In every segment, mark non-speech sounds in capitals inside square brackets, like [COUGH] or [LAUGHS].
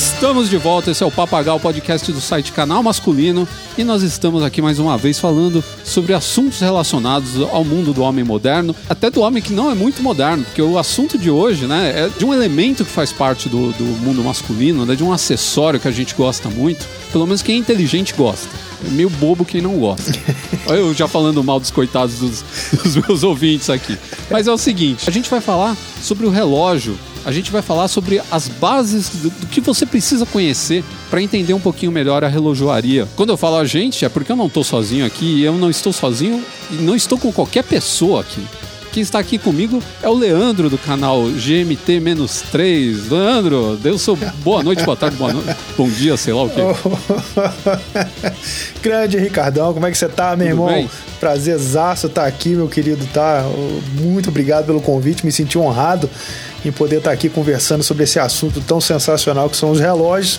Estamos de volta, esse é o Papagal, podcast do site Canal Masculino, e nós estamos aqui mais uma vez falando sobre assuntos relacionados ao mundo do homem moderno, até do homem que não é muito moderno, porque o assunto de hoje, né, é de um elemento que faz parte do, do mundo masculino, né, de um acessório que a gente gosta muito, pelo menos quem é inteligente gosta. É meio bobo quem não gosta. [LAUGHS] Eu já falando mal dos coitados dos, dos meus ouvintes aqui. Mas é o seguinte, a gente vai falar sobre o relógio a gente vai falar sobre as bases do, do que você precisa conhecer para entender um pouquinho melhor a relojoaria. Quando eu falo a gente, é porque eu não estou sozinho aqui, eu não estou sozinho e não estou com qualquer pessoa aqui. Quem está aqui comigo é o Leandro do canal GMT-3. Leandro, deu seu boa noite, boa tarde, boa noite, bom dia, sei lá o quê. [LAUGHS] Grande Ricardão, como é que você tá, meu Tudo irmão? Bem? Prazerzaço estar tá aqui, meu querido, tá? Muito obrigado pelo convite, me senti honrado em poder estar aqui conversando sobre esse assunto tão sensacional que são os relógios.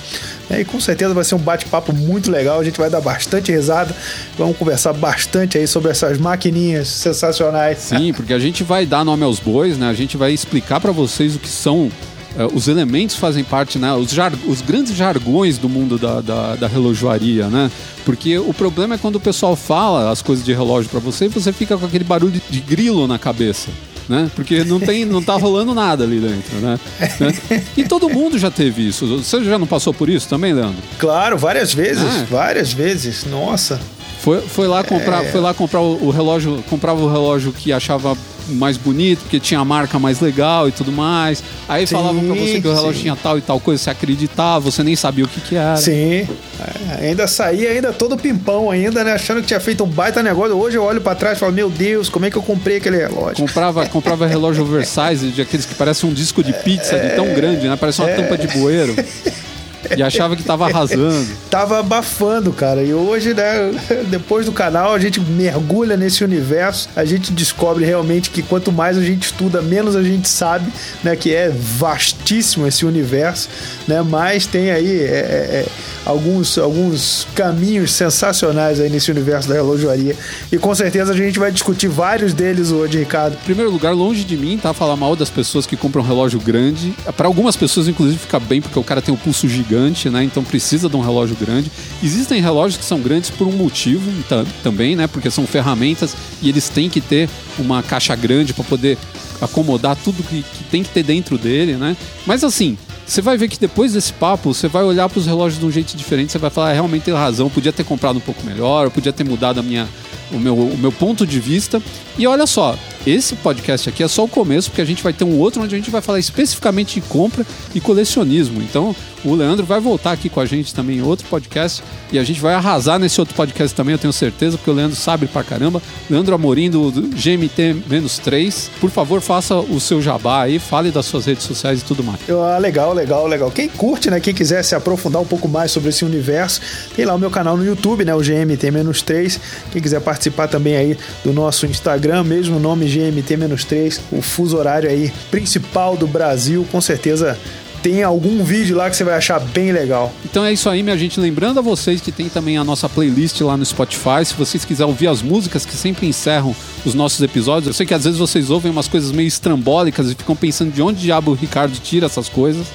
E com certeza vai ser um bate-papo muito legal. A gente vai dar bastante risada. Vamos conversar bastante aí sobre essas maquininhas sensacionais. Sim, [LAUGHS] porque a gente vai dar nome aos bois, né? A gente vai explicar para vocês o que são Uh, os elementos fazem parte, né? Os, jar os grandes jargões do mundo da, da, da, relojoaria, né? Porque o problema é quando o pessoal fala as coisas de relógio para você e você fica com aquele barulho de grilo na cabeça né? Porque não tem, não tá rolando nada ali dentro, né? [LAUGHS] E todo mundo já teve isso. Você já não passou por isso também, Leandro? Claro, várias vezes, é. várias vezes. Nossa. Foi, foi lá comprar, é... foi lá comprar o, o relógio, comprava o relógio que achava mais bonito, porque tinha a marca mais legal e tudo mais. Aí sim, falavam pra você que o relógio sim. tinha tal e tal coisa, você acreditava, você nem sabia o que que era. Sim. É, ainda saía ainda todo pimpão ainda, né? Achando que tinha feito um baita negócio. Hoje eu olho para trás e falo, meu Deus, como é que eu comprei aquele relógio? Comprava, comprava relógio oversize, de aqueles que parecem um disco de pizza, de tão grande, né? Parece uma é... tampa de bueiro. [LAUGHS] [LAUGHS] E achava que tava arrasando. tava abafando, cara. E hoje, né, [LAUGHS] depois do canal, a gente mergulha nesse universo, a gente descobre realmente que quanto mais a gente estuda, menos a gente sabe, né, que é vastíssimo esse universo, né, mas tem aí é, é, é alguns, alguns caminhos sensacionais aí nesse universo da relojoaria. E com certeza a gente vai discutir vários deles hoje, Ricardo. Em primeiro lugar, longe de mim, tá? Falar mal das pessoas que compram um relógio grande. Para algumas pessoas, inclusive, fica bem porque o cara tem um pulso gigante, né? Então precisa de um relógio grande. Existem relógios que são grandes por um motivo também, né? Porque são ferramentas e eles têm que ter uma caixa grande para poder acomodar tudo que, que, tem que ter dentro dele, né? Mas assim, você vai ver que depois desse papo, você vai olhar para os relógios de um jeito diferente, você vai falar, ah, realmente tem razão, podia ter comprado um pouco melhor, podia ter mudado a minha, o, meu, o meu ponto de vista. E olha só, esse podcast aqui é só o começo, porque a gente vai ter um outro onde a gente vai falar especificamente de compra e colecionismo. Então, o Leandro vai voltar aqui com a gente também em outro podcast e a gente vai arrasar nesse outro podcast também, eu tenho certeza, porque o Leandro sabe pra caramba. Leandro Amorim do GMT-3, por favor, faça o seu jabá aí, fale das suas redes sociais e tudo mais. Ah, legal, legal, legal. Quem curte, né, quem quiser se aprofundar um pouco mais sobre esse universo, tem lá o meu canal no YouTube, né, o GMT-3. Quem quiser participar também aí do nosso Instagram, mesmo nome GMT-3, o fuso horário aí principal do Brasil, com certeza tem algum vídeo lá que você vai achar bem legal. Então é isso aí, minha gente. Lembrando a vocês que tem também a nossa playlist lá no Spotify. Se vocês quiserem ouvir as músicas que sempre encerram os nossos episódios, eu sei que às vezes vocês ouvem umas coisas meio estrambólicas e ficam pensando de onde diabo o Ricardo tira essas coisas.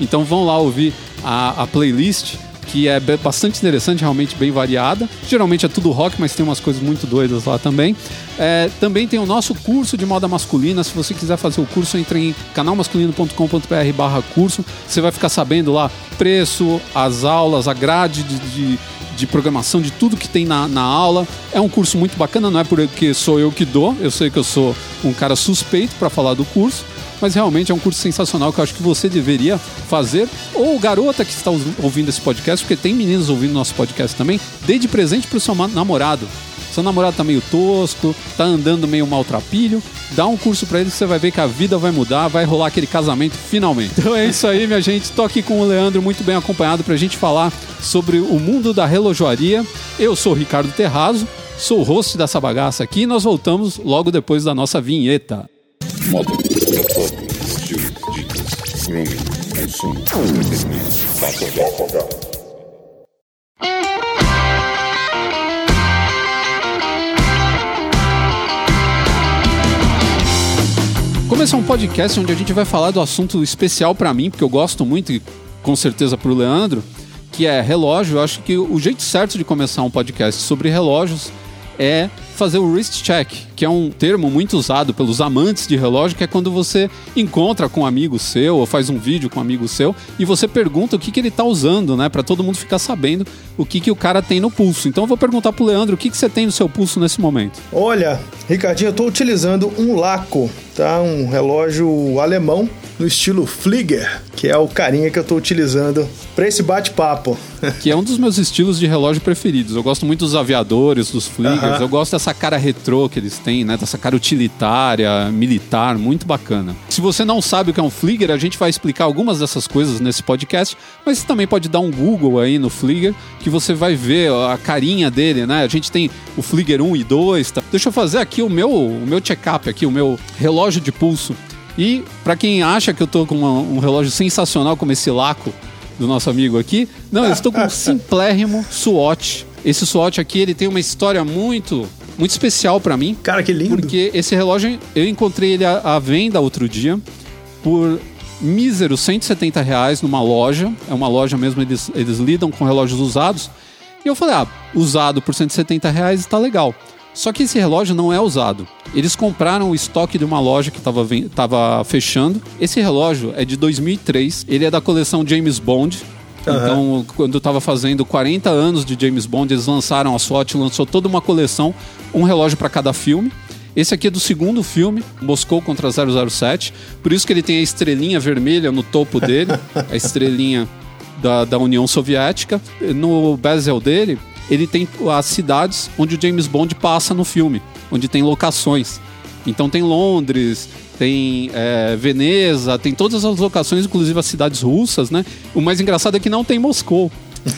Então vão lá ouvir a, a playlist que é bastante interessante, realmente bem variada. Geralmente é tudo rock, mas tem umas coisas muito doidas lá também. É, também tem o nosso curso de moda masculina. Se você quiser fazer o curso, entre em canalmasculino.com.br barra curso. Você vai ficar sabendo lá preço, as aulas, a grade de, de de programação, de tudo que tem na, na aula. É um curso muito bacana, não é porque sou eu que dou, eu sei que eu sou um cara suspeito para falar do curso, mas realmente é um curso sensacional que eu acho que você deveria fazer. Ou garota que está ouvindo esse podcast, porque tem meninos ouvindo nosso podcast também, dê de presente para o seu namorado. Seu namorado tá meio tosco, tá andando meio maltrapilho, dá um curso para ele que você vai ver que a vida vai mudar, vai rolar aquele casamento finalmente. [LAUGHS] Então é isso aí, minha gente. Tô aqui com o Leandro, muito bem acompanhado pra gente falar sobre o mundo da relojoaria. Eu sou o Ricardo Terrazo, sou o host dessa bagaça aqui e nós voltamos logo depois da nossa vinheta. Moda, propósito, estilo, dicas, grooming, consumo, entretenimento, esse é um podcast onde a gente vai falar do assunto especial para mim, porque eu gosto muito e com certeza para o Leandro, que é relógio. Eu acho que o jeito certo de começar um podcast sobre relógios é fazer o wrist check, que é um termo muito usado pelos amantes de relógio, que é quando você encontra com um amigo seu ou faz um vídeo com um amigo seu e você pergunta o que, que ele está usando, né, para todo mundo ficar sabendo o que, que o cara tem no pulso. Então eu vou perguntar pro Leandro o que, que você tem no seu pulso nesse momento. Olha, Ricardinho, eu estou utilizando um Laco, tá? Um relógio alemão no estilo Flieger, que é o carinha que eu estou utilizando para esse bate-papo. Que é um dos meus estilos de relógio preferidos. Eu gosto muito dos aviadores, dos Fliegers, uh -huh. eu gosto dessa cara retrô que eles têm, né? Dessa cara utilitária, militar, muito bacana. Se você não sabe o que é um Flieger, a gente vai explicar algumas dessas coisas nesse podcast, mas você também pode dar um Google aí no Flieger, que você vai ver a carinha dele, né? A gente tem o Flieger 1 e 2, tá? Deixa eu fazer aqui o meu, o meu check-up aqui, o meu relógio de pulso. E para quem acha que eu tô com uma, um relógio sensacional como esse Laco do nosso amigo aqui, não, eu estou com um [LAUGHS] simplérrimo Swatch. Esse Swatch aqui, ele tem uma história muito muito especial para mim. Cara, que lindo. Porque esse relógio, eu encontrei ele à, à venda outro dia por míseros 170 reais numa loja. É uma loja mesmo, eles, eles lidam com relógios usados. E eu falei, ah, usado por 170 reais está legal. Só que esse relógio não é usado. Eles compraram o estoque de uma loja que estava fechando. Esse relógio é de 2003. Ele é da coleção James Bond. Uhum. Então, quando estava fazendo 40 anos de James Bond, eles lançaram a SWAT, lançou toda uma coleção, um relógio para cada filme. Esse aqui é do segundo filme, Moscou contra 007. Por isso que ele tem a estrelinha vermelha no topo dele, [LAUGHS] a estrelinha da, da União Soviética. No bezel dele, ele tem as cidades onde o James Bond passa no filme, onde tem locações. Então tem Londres, tem é, Veneza, tem todas as locações, inclusive as cidades russas, né? O mais engraçado é que não tem Moscou.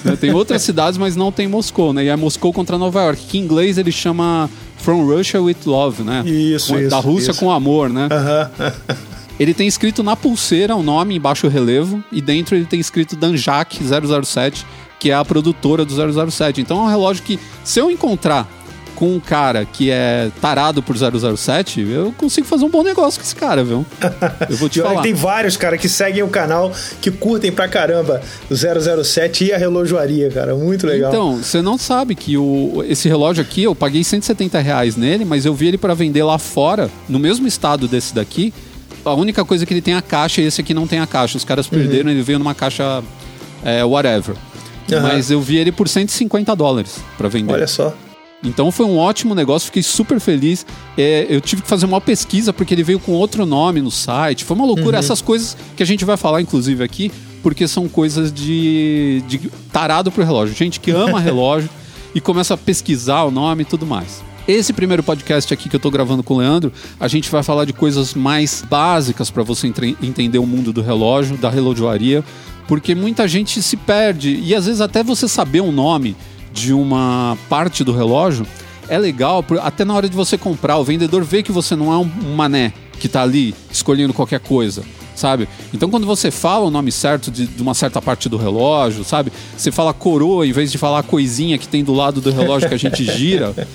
Né? Tem outras [LAUGHS] cidades, mas não tem Moscou, né? E é Moscou contra Nova York, que em inglês ele chama From Russia with Love, né? Isso, com, isso. Da Rússia isso. com amor, né? Uhum. [LAUGHS] ele tem escrito na pulseira o um nome em baixo relevo e dentro ele tem escrito Danjak 007 que é a produtora do 007. Então é um relógio que, se eu encontrar com um cara que é tarado por 007, eu consigo fazer um bom negócio com esse cara, viu? [LAUGHS] Eu vou te falar. Tem vários, cara, que seguem o canal, que curtem pra caramba o 007 e a relojoaria, cara. Muito legal. Então, você não sabe que o, esse relógio aqui, eu paguei 170 reais nele, mas eu vi ele para vender lá fora, no mesmo estado desse daqui. A única coisa que ele tem é a caixa e esse aqui não tem a caixa. Os caras perderam, uhum. ele veio numa caixa é, whatever. Uhum. Mas eu vi ele por 150 dólares para vender. Olha só. Então foi um ótimo negócio, fiquei super feliz. É, eu tive que fazer uma pesquisa porque ele veio com outro nome no site. Foi uma loucura. Uhum. Essas coisas que a gente vai falar, inclusive, aqui, porque são coisas de, de tarado pro relógio. Gente que ama [LAUGHS] relógio e começa a pesquisar o nome e tudo mais. Esse primeiro podcast aqui que eu tô gravando com o Leandro, a gente vai falar de coisas mais básicas para você entender o mundo do relógio, da relojoaria, porque muita gente se perde e às vezes até você saber o um nome de uma parte do relógio é legal, até na hora de você comprar, o vendedor vê que você não é um mané que está ali escolhendo qualquer coisa, sabe? Então quando você fala o nome certo de, de, uma certa parte do relógio, sabe? Você fala coroa em vez de falar coisinha que tem do lado do relógio que a gente gira. [LAUGHS]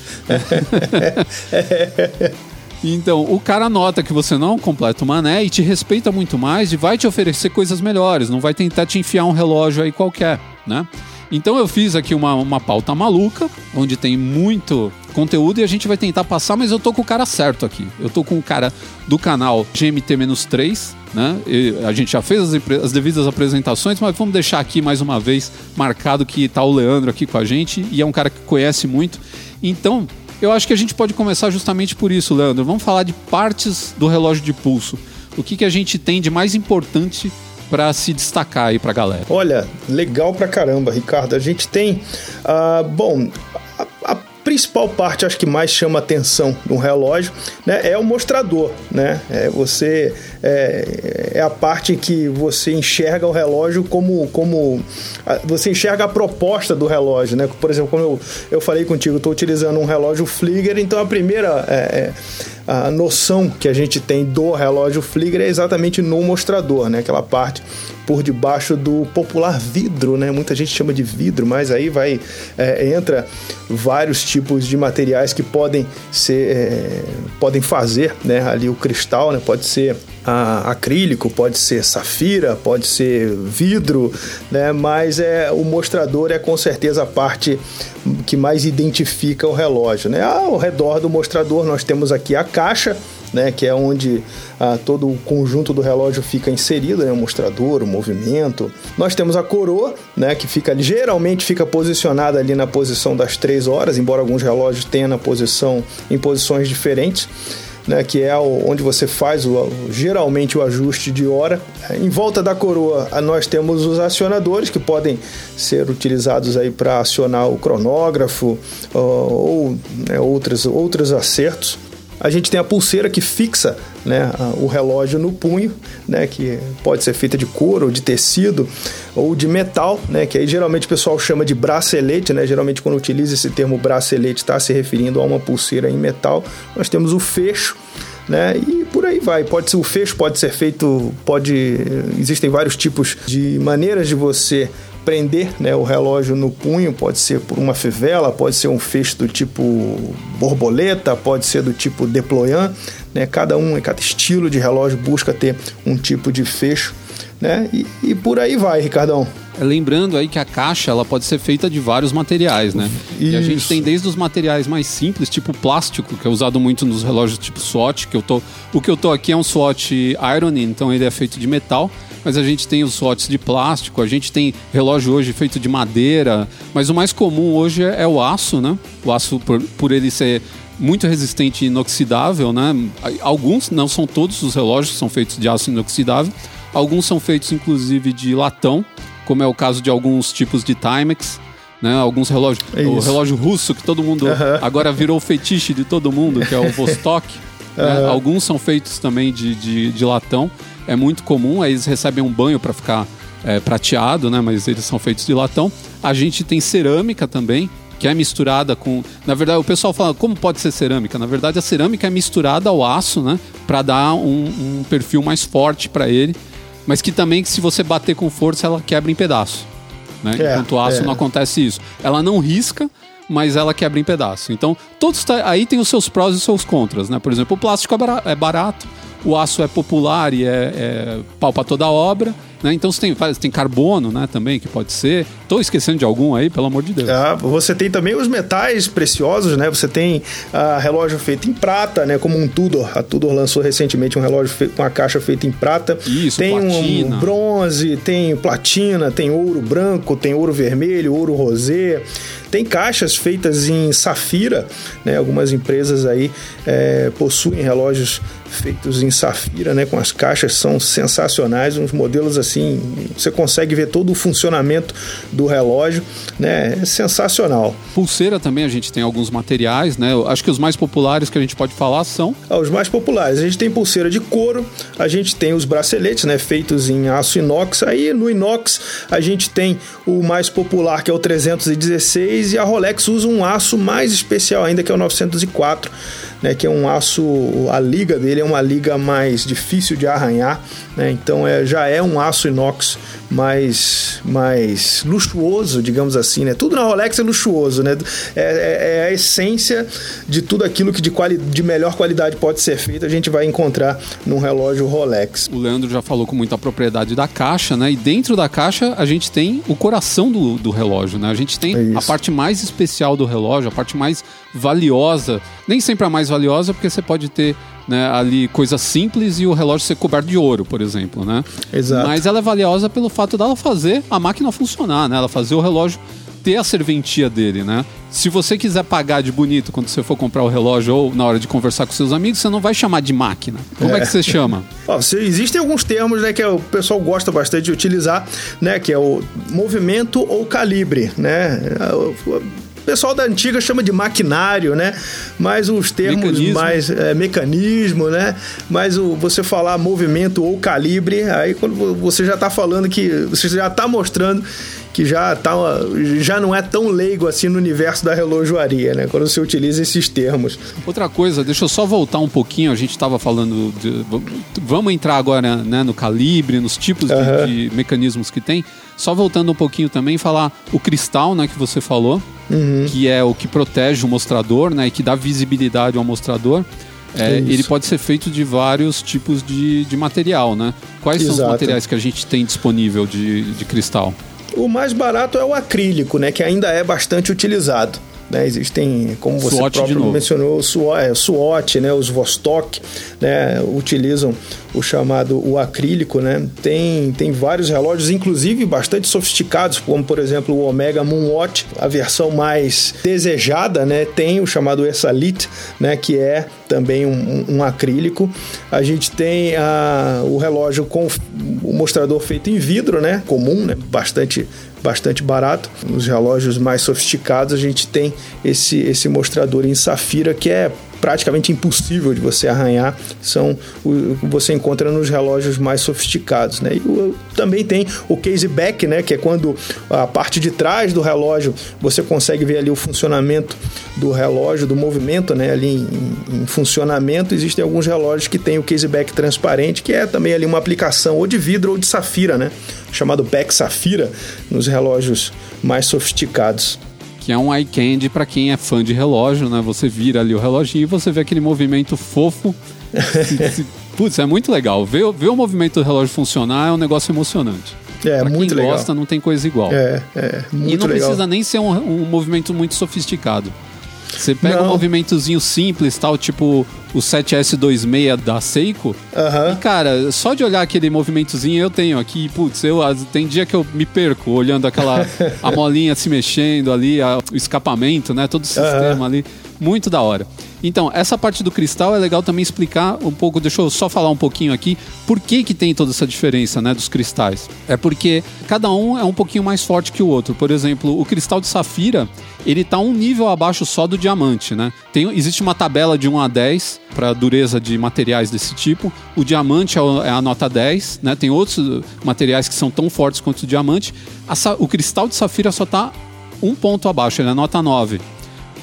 Então, o cara nota que você não um completo mané e te respeita muito mais e vai te oferecer coisas melhores, não vai tentar te enfiar um relógio aí qualquer, né? Então eu fiz aqui uma, uma pauta maluca, onde tem muito conteúdo e a gente vai tentar passar, mas eu tô com o cara certo aqui. Eu tô com o cara do canal GMT-3, né? E a gente já fez as, as, devidas apresentações, mas vamos deixar aqui mais uma vez marcado que tá o Leandro aqui com a gente e é um cara que conhece muito. Então, eu acho que a gente pode começar justamente por isso, Leandro. Vamos falar de partes do relógio de pulso. O que, que a gente tem de mais importante para se destacar aí para galera? Olha, legal pra caramba, Ricardo. A gente tem, uh, bom, a, a principal parte, acho que mais chama atenção um relógio, né, é o mostrador, né? É você é, é, a parte que você enxerga o relógio como, como você enxerga a proposta do relógio, né? Por exemplo, como eu, eu falei contigo, estou utilizando um relógio Flieger, então a primeira é, é, a noção que a gente tem do relógio Flieger é exatamente no mostrador, né? Aquela parte por debaixo do popular vidro, né? Muita gente chama de vidro, mas aí vai é, entra vários tipos de materiais que podem ser é, podem fazer, né? Ali o cristal, né? Pode ser ah, acrílico, pode ser safira, pode ser vidro, né? Mas é o mostrador é com certeza a parte que mais identifica o relógio, né? Ao redor do mostrador nós temos aqui a caixa, né, que é onde ah, todo o conjunto do relógio fica inserido, né, o mostrador, o movimento. Nós temos a coroa, né, que fica geralmente fica posicionada ali na posição das três horas, embora alguns relógios tenham na posição em posições diferentes. Né, que é onde você faz o, geralmente o ajuste de hora. Em volta da coroa, nós temos os acionadores que podem ser utilizados aí para acionar o cronógrafo ou, ou né, outros, outros acertos. A gente tem a pulseira que fixa né, o relógio no punho, né, que pode ser feita de couro, ou de tecido ou de metal, né, que aí geralmente o pessoal chama de bracelete, né, geralmente quando utiliza esse termo bracelete está se referindo a uma pulseira em metal. Nós temos o fecho, né? E por aí vai. Pode ser o fecho, pode ser feito, pode existem vários tipos de maneiras de você prender né, o relógio no punho, pode ser por uma fivela, pode ser um fecho do tipo borboleta, pode ser do tipo deployant, né? Cada um, cada estilo de relógio busca ter um tipo de fecho, né? E, e por aí vai, Ricardão. É, lembrando aí que a caixa ela pode ser feita de vários materiais, né? Isso. E a gente tem desde os materiais mais simples, tipo plástico, que é usado muito nos relógios tipo SWAT, que eu tô, o que eu tô aqui é um SWAT Iron, então ele é feito de metal mas a gente tem os SWATs de plástico, a gente tem relógio hoje feito de madeira, mas o mais comum hoje é o aço, né? O aço, por, por ele ser muito resistente e inoxidável, né? Alguns, não são todos os relógios são feitos de aço inoxidável, alguns são feitos inclusive de latão, como é o caso de alguns tipos de Timex, né? Alguns relógios, é o relógio russo que todo mundo agora virou fetiche de todo mundo, que é o [LAUGHS] Vostok. né? Alguns são feitos também de, de, de latão é muito comum, aí eles recebem um banho para ficar é, prateado, né? Mas eles são feitos de latão. A gente tem cerâmica também, que é misturada com. Na verdade, o pessoal fala, como pode ser cerâmica? Na verdade, a cerâmica é misturada ao aço, né? Para dar um, um, perfil mais forte para ele, mas que também, se você bater com força, ela quebra em pedaço. Né? É, Enquanto o aço é. não acontece isso. Ela não risca, mas ela quebra em pedaço. Então, todos tá, aí tem os seus prós e os seus contras, né? Por exemplo, o plástico é barato o aço é popular e é, é pau para toda a obra. Né? Então você tem, tem carbono né, também, que pode ser. Estou esquecendo de algum aí, pelo amor de Deus. Ah, você tem também os metais preciosos, né? Você tem a relógio feito em prata, né? Como um Tudor. A Tudor lançou recentemente um relógio feito, com a caixa feita em prata. Isso, tem platina. um bronze, tem platina, tem ouro branco, tem ouro vermelho, ouro rosé. Tem caixas feitas em safira, né? Algumas empresas aí é, possuem relógios feitos em safira, né? Com as caixas são sensacionais, uns modelos assim, você consegue ver todo o funcionamento do relógio, né? É sensacional. Pulseira também a gente tem alguns materiais, né? Eu acho que os mais populares que a gente pode falar são ah, os mais populares. A gente tem pulseira de couro, a gente tem os braceletes, né? Feitos em aço inox. Aí no inox a gente tem o mais popular que é o 316 e a Rolex usa um aço mais especial ainda que é o 904 né, que é um aço, a liga dele é uma liga mais difícil de arranhar, né, então é, já é um aço inox mais, mais luxuoso, digamos assim, né? Tudo na Rolex é luxuoso, né? É, é, é a essência de tudo aquilo que de, quali de melhor qualidade pode ser feito, a gente vai encontrar num relógio Rolex. O Leandro já falou com muita propriedade da caixa, né? E dentro da caixa a gente tem o coração do, do relógio, né? A gente tem é a parte mais especial do relógio, a parte mais valiosa. Nem sempre a mais valiosa, porque você pode ter né, ali coisas simples e o relógio ser coberto de ouro, por exemplo, né? Exato. Mas ela é valiosa pelo fato dela fazer a máquina funcionar, né? Ela fazer o relógio ter a serventia dele, né? Se você quiser pagar de bonito quando você for comprar o relógio ou na hora de conversar com seus amigos, você não vai chamar de máquina. Como é, é que você chama? [LAUGHS] Ó, existem alguns termos né, que o pessoal gosta bastante de utilizar, né? Que é o movimento ou calibre, né? O pessoal da antiga chama de maquinário, né? Mas os termos mecanismo. mais é, mecanismo, né? Mas o, você falar movimento ou calibre, aí quando você já está falando que você já está mostrando que já, tá, já não é tão leigo assim no universo da relojoaria, né? Quando você utiliza esses termos. Outra coisa, deixa eu só voltar um pouquinho, a gente estava falando. De, vamos entrar agora né, no calibre, nos tipos uhum. de, de, mecanismos que tem. Só voltando um pouquinho também, falar o cristal, né, que você falou, uhum. que é o que protege o mostrador, né, e que dá visibilidade ao mostrador. é, ele pode ser feito de vários tipos de, de material, né? Quais Exato. são os materiais que a gente tem disponível de, de cristal? O mais barato é o acrílico, né? Que ainda é bastante utilizado. Né? Existem, como você SWOT próprio mencionou, SWOT, é, SWOT, né? os Vostok né? utilizam o chamado o acrílico. Né? Tem, tem vários relógios, inclusive bastante sofisticados, como por exemplo o Omega Moonwatch, a versão mais desejada, né? tem o chamado Exalite, né? que é também um, um, acrílico. A gente tem a, o relógio com o mostrador feito em vidro, né? comum, né? bastante bastante barato. Nos relógios mais sofisticados a gente tem esse, esse mostrador em safira que é praticamente impossível de você arranhar, são o que você encontra nos relógios mais sofisticados, né? E o, também tem o case back, né, que é quando a parte de trás do relógio você consegue ver ali o funcionamento do relógio, do movimento, né, ali em, em funcionamento. Existem alguns relógios que tem o case back transparente, que é também ali uma aplicação ou de vidro ou de safira, né, chamado back safira nos relógios mais sofisticados que é um eye candy para quem é fã de relógio, né? Você vira ali o reloginho e você vê aquele movimento fofo. [LAUGHS] Putz, é muito legal. Ver, ver o movimento do relógio funcionar é um negócio emocionante. É, pra muito quem legal. gosta, não tem coisa igual. É, é, muito E não legal. precisa nem ser um, um movimento muito sofisticado. Você pega não. um movimentozinho simples, tal, tipo o 7S26 da Seiko. Uhum. E, cara, só de olhar aquele movimentozinho eu tenho aqui, putz, eu, tem dia que eu me perco olhando aquela a [LAUGHS] molinha se mexendo ali, a, o escapamento, né? Todo o sistema uhum. ali. Muito da hora. Então, essa parte do cristal é legal também explicar um pouco, deixa eu só falar um pouquinho aqui, por que que tem toda essa diferença, né, dos cristais. É porque cada um é um pouquinho mais forte que o outro. Por exemplo, o cristal de safira, ele tá um nível abaixo só do diamante, né? Tem, existe uma tabela de 1 a 10 para dureza de materiais desse tipo. O diamante é, é a nota 10, né? Tem outros materiais que são tão fortes quanto o diamante. A, o cristal de safira só tá um ponto abaixo, ele é nota 9.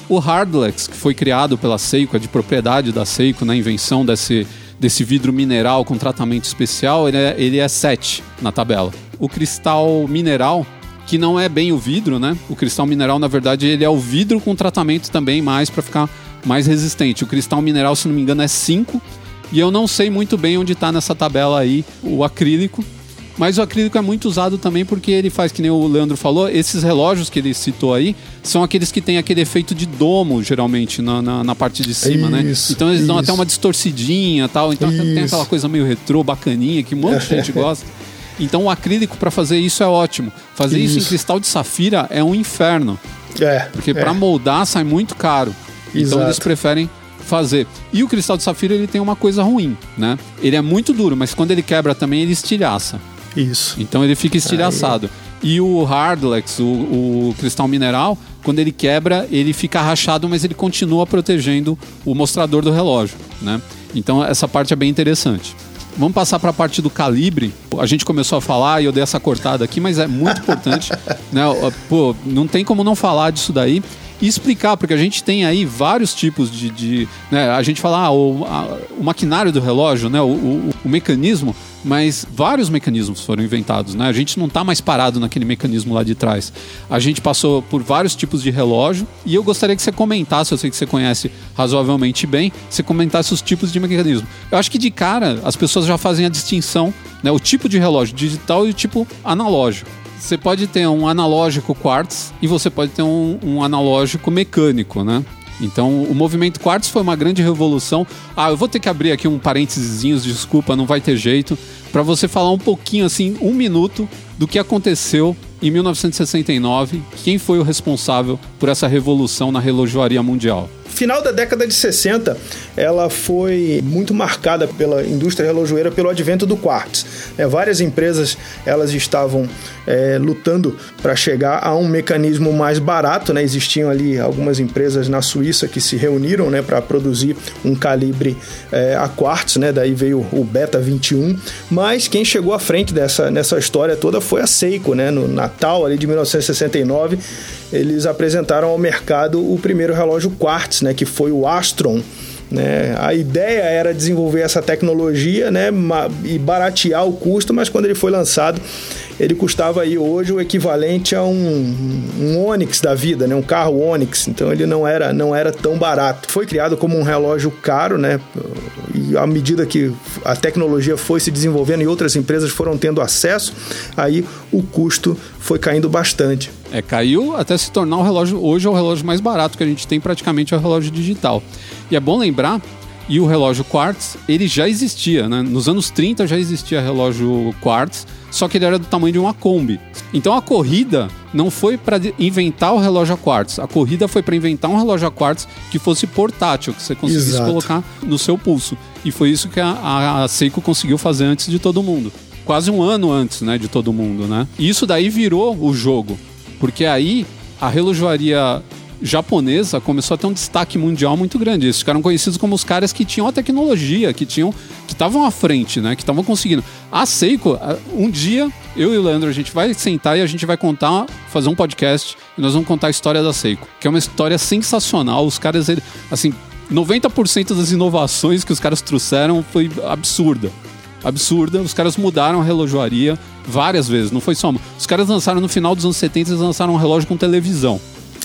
O Hardlex, que foi criado pela Seiko, é de propriedade da Seiko, na invenção desse, desse vidro mineral com tratamento especial, ele é, ele é 7 na tabela. O cristal mineral, que não é bem o vidro, né? O cristal mineral, na verdade, ele é o vidro com tratamento também mais para ficar mais resistente. O cristal mineral, se não me engano, é 5. E eu não sei muito bem onde está nessa tabela aí o acrílico, mas o acrílico é muito usado também porque ele faz, que nem o Leandro falou, esses relógios que ele citou aí são aqueles que têm aquele efeito de domo, geralmente, na, na, na parte de cima, né? isso, né? Então eles isso. dão até uma distorcidinha tal. Então isso. tem aquela coisa meio retrô, bacaninha, que um monte de gente [LAUGHS] gosta. Então o acrílico para fazer isso é ótimo. Fazer isso. isso. em cristal de safira é um inferno. É. Porque é. para moldar sai muito caro. Exato. Então eles preferem fazer. E o cristal de safira ele tem uma coisa ruim, né? Ele é muito duro, mas quando ele quebra também ele estilhaça. Isso. Então ele fica estilhaçado. Aí. E o Hardlex, o, o, cristal mineral, quando ele quebra, ele fica rachado, mas ele continua protegendo o mostrador do relógio, né? Então essa parte é bem interessante. Vamos passar para a parte do calibre. A gente começou a falar e eu dei essa cortada aqui, mas é muito importante. [LAUGHS] né? Pô, não tem como não falar disso daí e explicar, porque a gente tem aí vários tipos de. de né? A gente fala ah, o, a, o, maquinário do relógio, né? O, o, o, mecanismo, mas vários mecanismos foram inventados. Né? A gente não está mais parado naquele mecanismo lá de trás. A gente passou por vários tipos de relógio e eu gostaria que você comentasse, eu sei que você conhece razoavelmente bem, você comentasse os tipos de mecanismo. Eu acho que de cara as pessoas já fazem a distinção, né? o tipo de relógio digital e o tipo analógico. Você pode ter um analógico quartz e você pode ter um, um analógico mecânico, né? Então, o movimento quartz foi uma grande revolução. Ah, eu vou ter que abrir aqui um parênteses, desculpa, não vai ter jeito, para você falar um pouquinho assim, um minuto do que aconteceu em 1969, quem foi o responsável por essa revolução na relojoaria mundial final da década de 60, ela foi muito marcada pela indústria relojoeira pelo advento do quartz. É, várias empresas elas estavam é, lutando para chegar a um mecanismo mais barato. Né? Existiam ali algumas empresas na Suíça que se reuniram né, para produzir um calibre é, a quartz, né? daí veio o Beta 21. Mas quem chegou à frente dessa nessa história toda foi a Seiko, né? no Natal ali de 1969 eles apresentaram ao mercado o primeiro relógio quartz, né, que foi o Astron. Né? A ideia era desenvolver essa tecnologia né, e baratear o custo, mas quando ele foi lançado, ele custava aí hoje o equivalente a um, um Onix da vida, né? Um carro Onix. Então ele não era, não era tão barato. Foi criado como um relógio caro, né? E à medida que a tecnologia foi se desenvolvendo e outras empresas foram tendo acesso, aí o custo foi caindo bastante. É, caiu até se tornar o relógio. Hoje é o relógio mais barato que a gente tem, praticamente é o relógio digital. E é bom lembrar e o relógio quartz, ele já existia, né? Nos anos 30 já existia relógio quartz, só que ele era do tamanho de uma Kombi. Então a corrida não foi para inventar o relógio a quartz, a corrida foi para inventar um relógio a quartz que fosse portátil, que você conseguisse Exato. colocar no seu pulso. E foi isso que a, a Seiko conseguiu fazer antes de todo mundo. Quase um ano antes, né, de todo mundo, né? E isso daí virou o jogo, porque aí a relojoaria japonesa começou a ter um destaque mundial muito grande. Eles ficaram conhecidos como os caras que tinham a tecnologia, que tinham, que estavam à frente, né? Que estavam conseguindo. A Seiko, um dia, eu e o Leandro, a gente vai sentar e a gente vai contar, fazer um podcast e nós vamos contar a história da Seiko, que é uma história sensacional. Os caras, assim, 90% das inovações que os caras trouxeram foi absurda. Absurda. Os caras mudaram a relojoaria várias vezes, não foi só uma. Os caras lançaram no final dos anos 70, eles lançaram um relógio com televisão.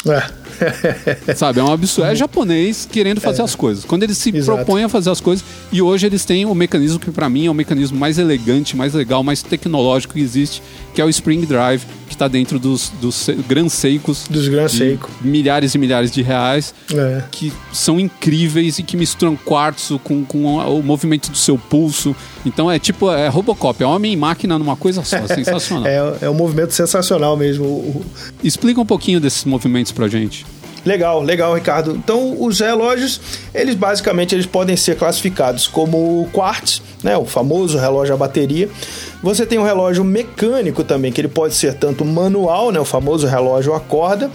É. [LAUGHS] Sabe, é um absurdo. É japonês querendo fazer é. as coisas. Quando eles se Exato. propõem a fazer as coisas, e hoje eles têm o mecanismo que para mim é o mecanismo mais elegante, mais legal, mais tecnológico que existe, que é o Spring Drive, que está dentro dos, dos Gran Seikos. Dos Gran Seiko. Milhares e milhares de reais, é. que são incríveis e que misturam quartzo com, com o movimento do seu pulso. Então é tipo, é Robocop, é homem e máquina numa coisa só, [LAUGHS] sensacional. é, é um movimento sensacional mesmo. Explica um pouquinho desses movimentos pra gente. Legal, legal, Ricardo. Então, os relógios, eles basicamente eles podem ser classificados como quartz, né, o famoso relógio a bateria. Você tem o relógio mecânico também, que ele pode ser tanto manual, né, o famoso relógio a corda,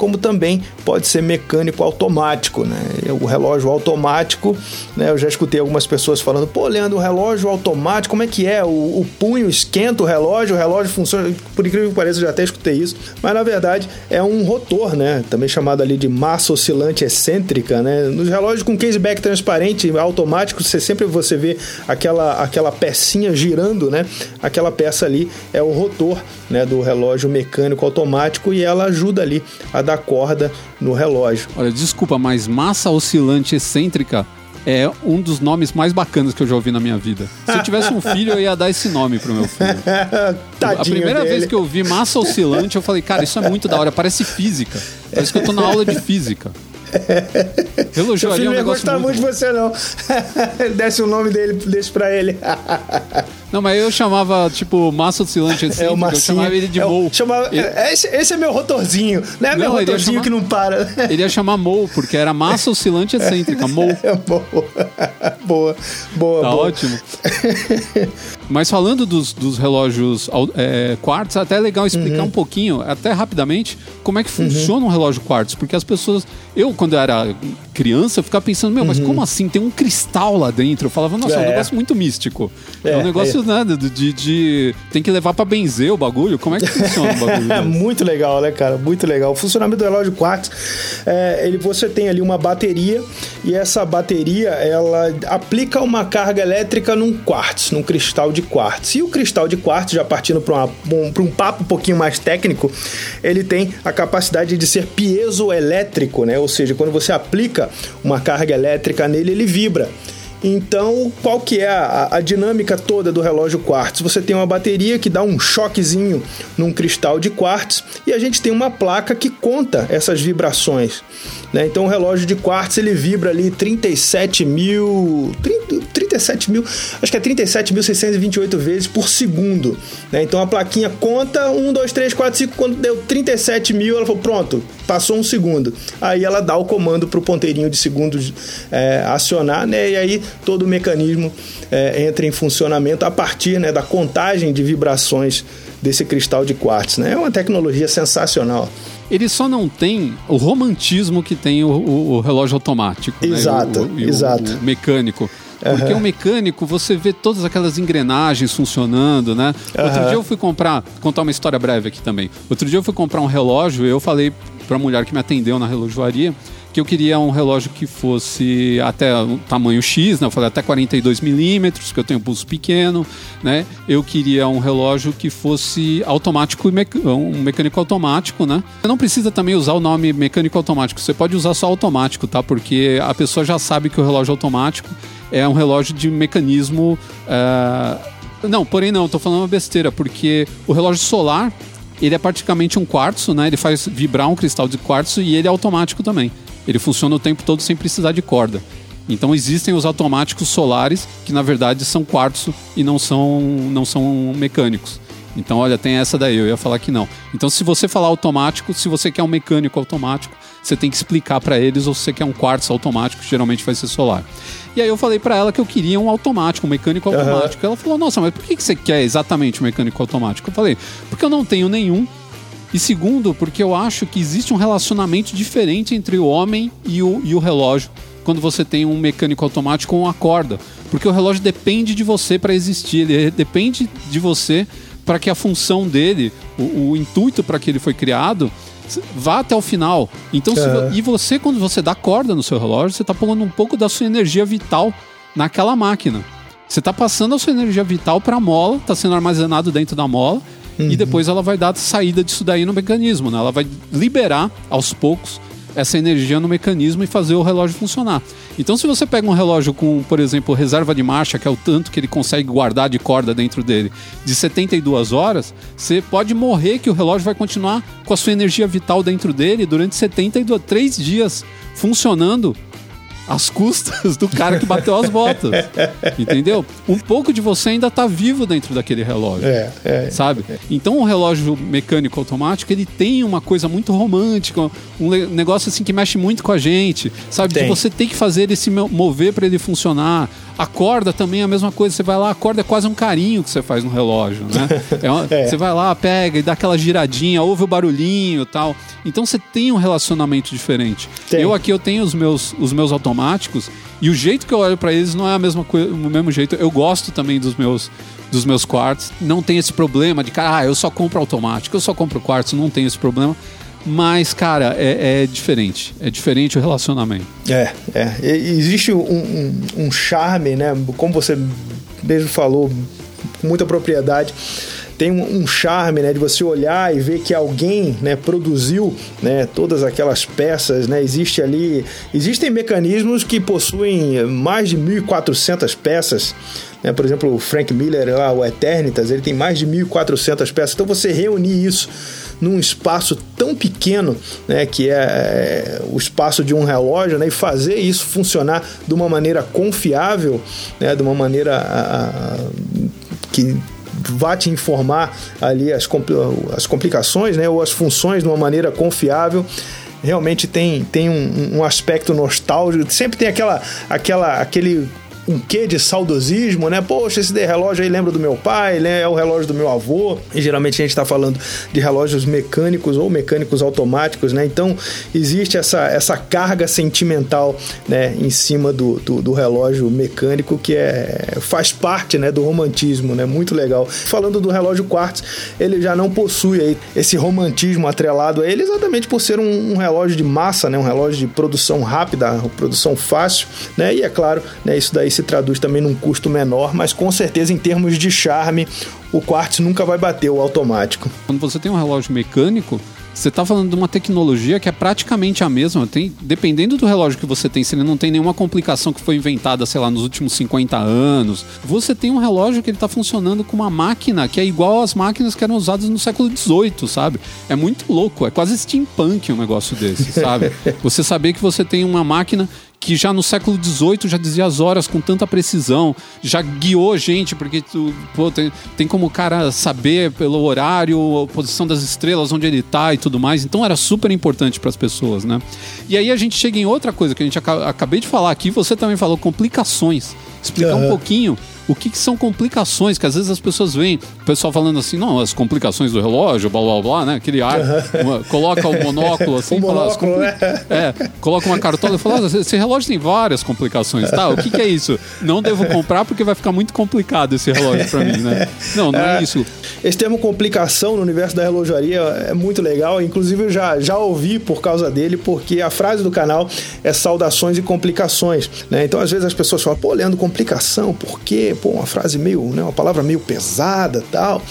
como também pode ser mecânico automático, né? O relógio automático, né? Eu já escutei algumas pessoas falando, pô, Leandro, o relógio automático, como é que é? O, o punho esquenta o relógio, o relógio funciona. Por incrível que pareça, eu já até escutei isso. Mas na verdade é um rotor, né? Também chamado ali de massa oscilante excêntrica, né? Nos relógios com caseback transparente, automático, você sempre você vê aquela, aquela pecinha girando, né? Aquela peça ali é o rotor, né? Do relógio mecânico automático e ela ajuda ali a dar corda no relógio. Olha, desculpa, mas massa oscilante excêntrica é um dos nomes mais bacanas que eu já ouvi na minha vida. Se eu tivesse um filho, eu ia dar esse nome pro meu filho. [LAUGHS] a primeira dele. vez que eu vi massa oscilante, eu falei, cara, isso é muito da hora, parece física. Parece que eu tô na aula de física. [LAUGHS] Seu filho é um não ia gostar muito, muito de você, não. [LAUGHS] Desse o nome dele, deixa pra ele. Não, mas eu chamava, tipo, massa oscilante assim, é o eu chamava ele de é Mou. Chamava, ele... esse, esse, é meu rotorzinho, né? Não, meu rotorzinho chamar, que não para. Ele ia chamar Mou, porque era massa oscilante [LAUGHS] excêntrica, Mou. [LAUGHS] É, boa, boa, boa. Tá boa. ótimo. [LAUGHS] mas falando dos, dos relógios é, quartz, até é legal explicar uhum. um pouquinho, até rapidamente, como é que uhum. funciona uhum. um relógio quartz, porque as pessoas... Eu, quando era criança, eu ficava pensando, meu, mas uhum. como assim? Tem um cristal lá dentro. Eu falava, nossa, é, é um negócio muito místico. É, é um negócio, é. né, de, de, Tem que levar para benzer o bagulho. Como é que funciona o bagulho? [LAUGHS] É muito legal, né, cara? Muito legal. O funcionamento do relógio quartz, é, ele, você tem ali uma bateria e essa bateria, ela aplica uma carga elétrica num quartz, num cristal de quartz. E o cristal de quartz, já partindo para um, um papo um pouquinho mais técnico, ele tem a capacidade de ser piezoelétrico, né? Ou seja, quando você aplica uma carga elétrica nele, ele vibra. Então, qual que é a, a, dinâmica toda do relógio quartzo? Você tem uma bateria que dá um choquezinho num cristal de quartzo e a gente tem uma placa que conta essas vibrações. Né? Então, o relógio de quartzo ele vibra ali 37 mil, 30, 37 mil, acho que é 37.628 vezes por segundo. Né? Então, a plaquinha conta 1, 2, 3, 4, 5. Quando deu 37 mil, ela falou: pronto, passou um segundo. Aí ela dá o comando para o ponteirinho de segundos é, acionar, né? E aí todo o mecanismo é, entra em funcionamento a partir né, da contagem de vibrações desse cristal de quartzo. Né? É uma tecnologia sensacional. Ele só não tem o romantismo que tem o, o, o relógio automático. Exato, né? o, exato. mecânico. Porque o mecânico, você vê todas aquelas engrenagens funcionando, né? Outro dia eu fui comprar, contar uma história breve aqui também. Outro dia eu fui comprar um relógio e eu falei para a mulher que me atendeu na relojoaria que eu queria um relógio que fosse até o tamanho X, né? Eu falei até 42 milímetros, que eu tenho pulso pequeno, né? Eu queria um relógio que fosse automático e mec... um mecânico automático, né? Você não precisa também usar o nome mecânico automático, você pode usar só automático, tá? Porque a pessoa já sabe que o relógio automático é um relógio de mecanismo. Uh... Não, porém não, estou falando uma besteira, porque o relógio solar ele é praticamente um quartzo, né? Ele faz vibrar um cristal de quartzo e ele é automático também. Ele funciona o tempo todo sem precisar de corda. Então existem os automáticos solares que na verdade são quartzo e não são não são mecânicos. Então, olha, tem essa daí, eu ia falar que não. Então, se você falar automático, se você quer um mecânico automático, você tem que explicar para eles ou se você quer um quartzo automático, que geralmente vai ser solar. E aí eu falei para ela que eu queria um automático, um mecânico automático. Uhum. Ela falou: "Nossa, mas por que você quer exatamente um mecânico automático?" Eu falei: "Porque eu não tenho nenhum e segundo, porque eu acho que existe um relacionamento diferente entre o homem e o, e o relógio quando você tem um mecânico automático ou uma corda. Porque o relógio depende de você para existir, ele depende de você para que a função dele, o, o intuito para que ele foi criado, vá até o final. Então, é. e você, quando você dá corda no seu relógio, você está pulando um pouco da sua energia vital naquela máquina. Você está passando a sua energia vital para a mola, está sendo armazenado dentro da mola, uhum. e depois ela vai dar saída disso daí no mecanismo, né? Ela vai liberar aos poucos essa energia no mecanismo e fazer o relógio funcionar. Então, se você pega um relógio com, por exemplo, reserva de marcha, que é o tanto que ele consegue guardar de corda dentro dele, de 72 horas, você pode morrer que o relógio vai continuar com a sua energia vital dentro dele durante 72, 3 dias funcionando às custas do cara que bateu as botas. entendeu? Um pouco de você ainda está vivo dentro daquele relógio. É, é, sabe? É. Então o relógio mecânico automático, ele tem uma coisa muito romântica, um negócio assim que mexe muito com a gente, sabe? Tem. De você ter que fazer ele se mover para ele funcionar. A corda também é a mesma coisa. Você vai lá, a corda é quase um carinho que você faz no relógio, né? [LAUGHS] É uma, é. Você vai lá, pega e dá aquela giradinha, ouve o barulhinho tal. Então você tem um relacionamento diferente. Tem. Eu aqui eu tenho os meus, os meus automáticos e o jeito que eu olho para eles não é a mesma coisa, o mesmo jeito. Eu gosto também dos meus dos meus quartos. Não tem esse problema de cara, ah, eu só compro automático, eu só compro quartos, não tem esse problema. Mas, cara, é, é, diferente. É diferente o relacionamento. É, é. Existe um, um, um charme, né? Como você mesmo falou, com muita propriedade tem um, charme, né, de você olhar e ver que alguém, né, produziu, né, todas aquelas peças, né, existe ali, existem mecanismos que possuem mais de 1.400 peças, né, por exemplo, o Frank Miller, lá, o Eternitas, ele tem mais de 1.400 peças, então você reunir isso num espaço tão pequeno, né, que é, é o espaço de um relógio, né, e fazer isso funcionar de uma maneira confiável, né, de uma maneira a, a, que vá te informar ali as, as complicações, né, ou as funções de uma maneira confiável realmente tem, tem um, um, aspecto nostálgico. Sempre tem aquela, aquela, aquele um quê de saudosismo, né? Poxa, esse relógio aí lembra do meu pai, né? É o relógio do meu avô. E geralmente a gente está falando de relógios mecânicos ou mecânicos automáticos, né? Então existe essa, essa carga sentimental, né? Em cima do, do, do relógio mecânico que é, faz parte, né? Do romantismo, né? Muito legal. Falando do relógio quartz, ele já não possui aí esse romantismo atrelado a ele exatamente por ser um, um relógio de massa, né? Um relógio de produção rápida, produção fácil, né? E é claro, né? Isso daí se se traduz também num custo menor, mas com certeza em termos de charme, o quartzo nunca vai bater o automático. Quando você tem um relógio mecânico, você está falando de uma tecnologia que é praticamente a mesma. Tem, dependendo do relógio que você tem, se ele não tem nenhuma complicação que foi inventada, sei lá, nos últimos 50 anos, você tem um relógio que ele está funcionando com uma máquina que é igual às máquinas que eram usadas no século XVIII, sabe? É muito louco, é quase steampunk um negócio desse, sabe? [LAUGHS] você saber que você tem uma máquina que já no século XVIII já dizia as horas com tanta precisão, já guiou gente, porque tu, pô, tem, tem como o cara saber pelo horário, a posição das estrelas, onde ele está e tudo mais. Então era super importante para as pessoas, né? E aí a gente chega em outra coisa que a gente acabei de falar aqui, você também falou complicações. Explicar uhum. um pouquinho o que, que são complicações, que às vezes as pessoas veem, o pessoal falando assim, não, as complicações do relógio, blá blá blá, né? Aquele ar, uma, coloca o [LAUGHS] monóculo assim, fala, monóculo, né? é, coloca uma cartola e fala, "Ah, esse relógio tem várias complicações, tá? O que, que é isso? Não devo comprar porque vai ficar muito complicado esse relógio pra mim, né? Não, não é, isso. Esse termo complicação no universo da relojaria é muito legal. Inclusive, eu já, já ouvi por causa dele, porque a frase do canal é saudações e complicações. Né? Então, às vezes, as pessoas falam, pô, Leandro, complicação, por quê? Pô, uma frase meio, né, uma palavra meio pesada tal.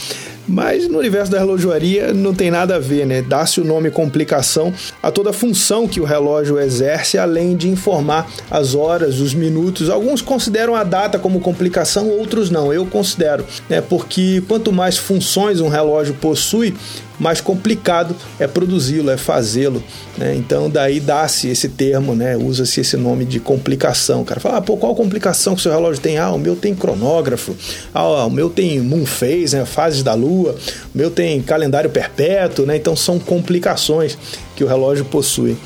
Mas no universo da relojoaria não tem nada a ver, né? Dá-se o nome complicação a toda a função que o relógio exerce, além de informar as horas, os minutos. Alguns consideram a data como complicação, outros não. Eu considero, né? Porque quanto mais funções um relógio possui, mais complicado é produzi-lo, é fazê-lo. Né? Então, daí dá-se esse termo, né? usa-se esse nome de complicação. O cara fala, ah, pô, qual complicação que o seu relógio tem? Ah, o meu tem cronógrafo, ah, o meu tem moon phase, né? fases da lua, o meu tem calendário perpétuo, né? então são complicações que o relógio possui.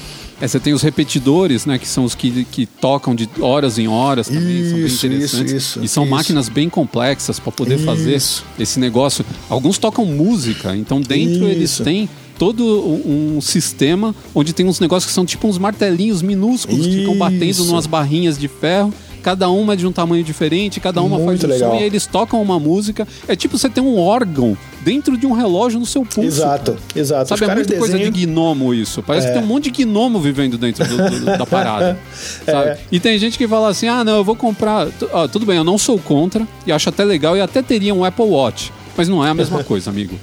É, você tem os repetidores, né? Que são os que, que tocam de horas em horas também, são bem Isso, interessantes. isso, isso, e são isso. máquinas bem complexas para poder fazer Isso. esse negócio. Alguns tocam música, então dentro eles Isso. têm todo um sistema onde tem uns negócios que são tipo uns martelinhos minúsculos que ficam batendo Isso. numas barrinhas de ferro. Cada uma é de um tamanho diferente, cada uma faz Muito um legal. som e eles tocam uma música. É tipo você ter um órgão dentro de um relógio no seu pulso. Exato, exato. Sabe, Os é caras muito coisa de desenham- gnomo isso. Parece que tem um monte de gnomo vivendo dentro do- do- da parada. [LAUGHS] É. E tem gente que fala assim: ah, não, eu vou comprar. Ó, tudo bem, eu não sou contra e acho até legal e até teria um Apple Watch. Mas não é a mesma [LAUGHS] coisa, amigo.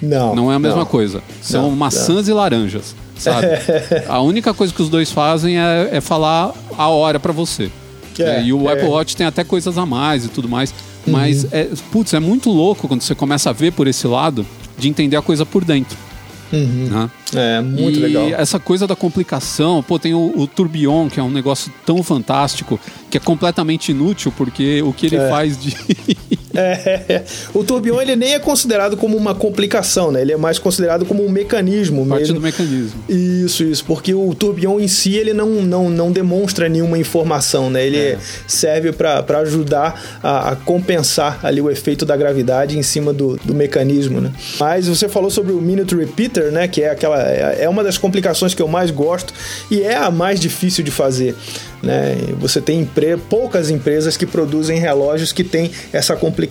Não, Não é a mesma não. coisa. São Não, maçãs e laranjas, sabe? [LAUGHS] a única coisa que os dois fazem é, é falar a hora pra você. É, e o é. Uhum. Apple Watch tem até coisas a mais e tudo mais. Mas, é, putz, é muito louco quando você começa a ver por esse lado de entender a coisa por dentro. Né? É, muito e legal. essa coisa da complicação, pô, tem o, o Tourbillon, que é um negócio tão fantástico, que é completamente inútil, porque o que ele É. faz de. [LAUGHS] É, [LAUGHS] o tourbillon ele nem é considerado como uma complicação, né? Ele é mais considerado como um mecanismo parte mesmo. do mecanismo. Isso, isso, porque o tourbillon em si ele não, não, não demonstra nenhuma informação, né? Ele serve para ajudar a, a compensar ali o efeito da gravidade em cima do, do mecanismo, né? Mas você falou sobre o minute repeater, né? Que é aquela é é uma das complicações que eu mais gosto e é a mais difícil de fazer. Né? Você tem empre- poucas empresas que produzem relógios que têm essa complicação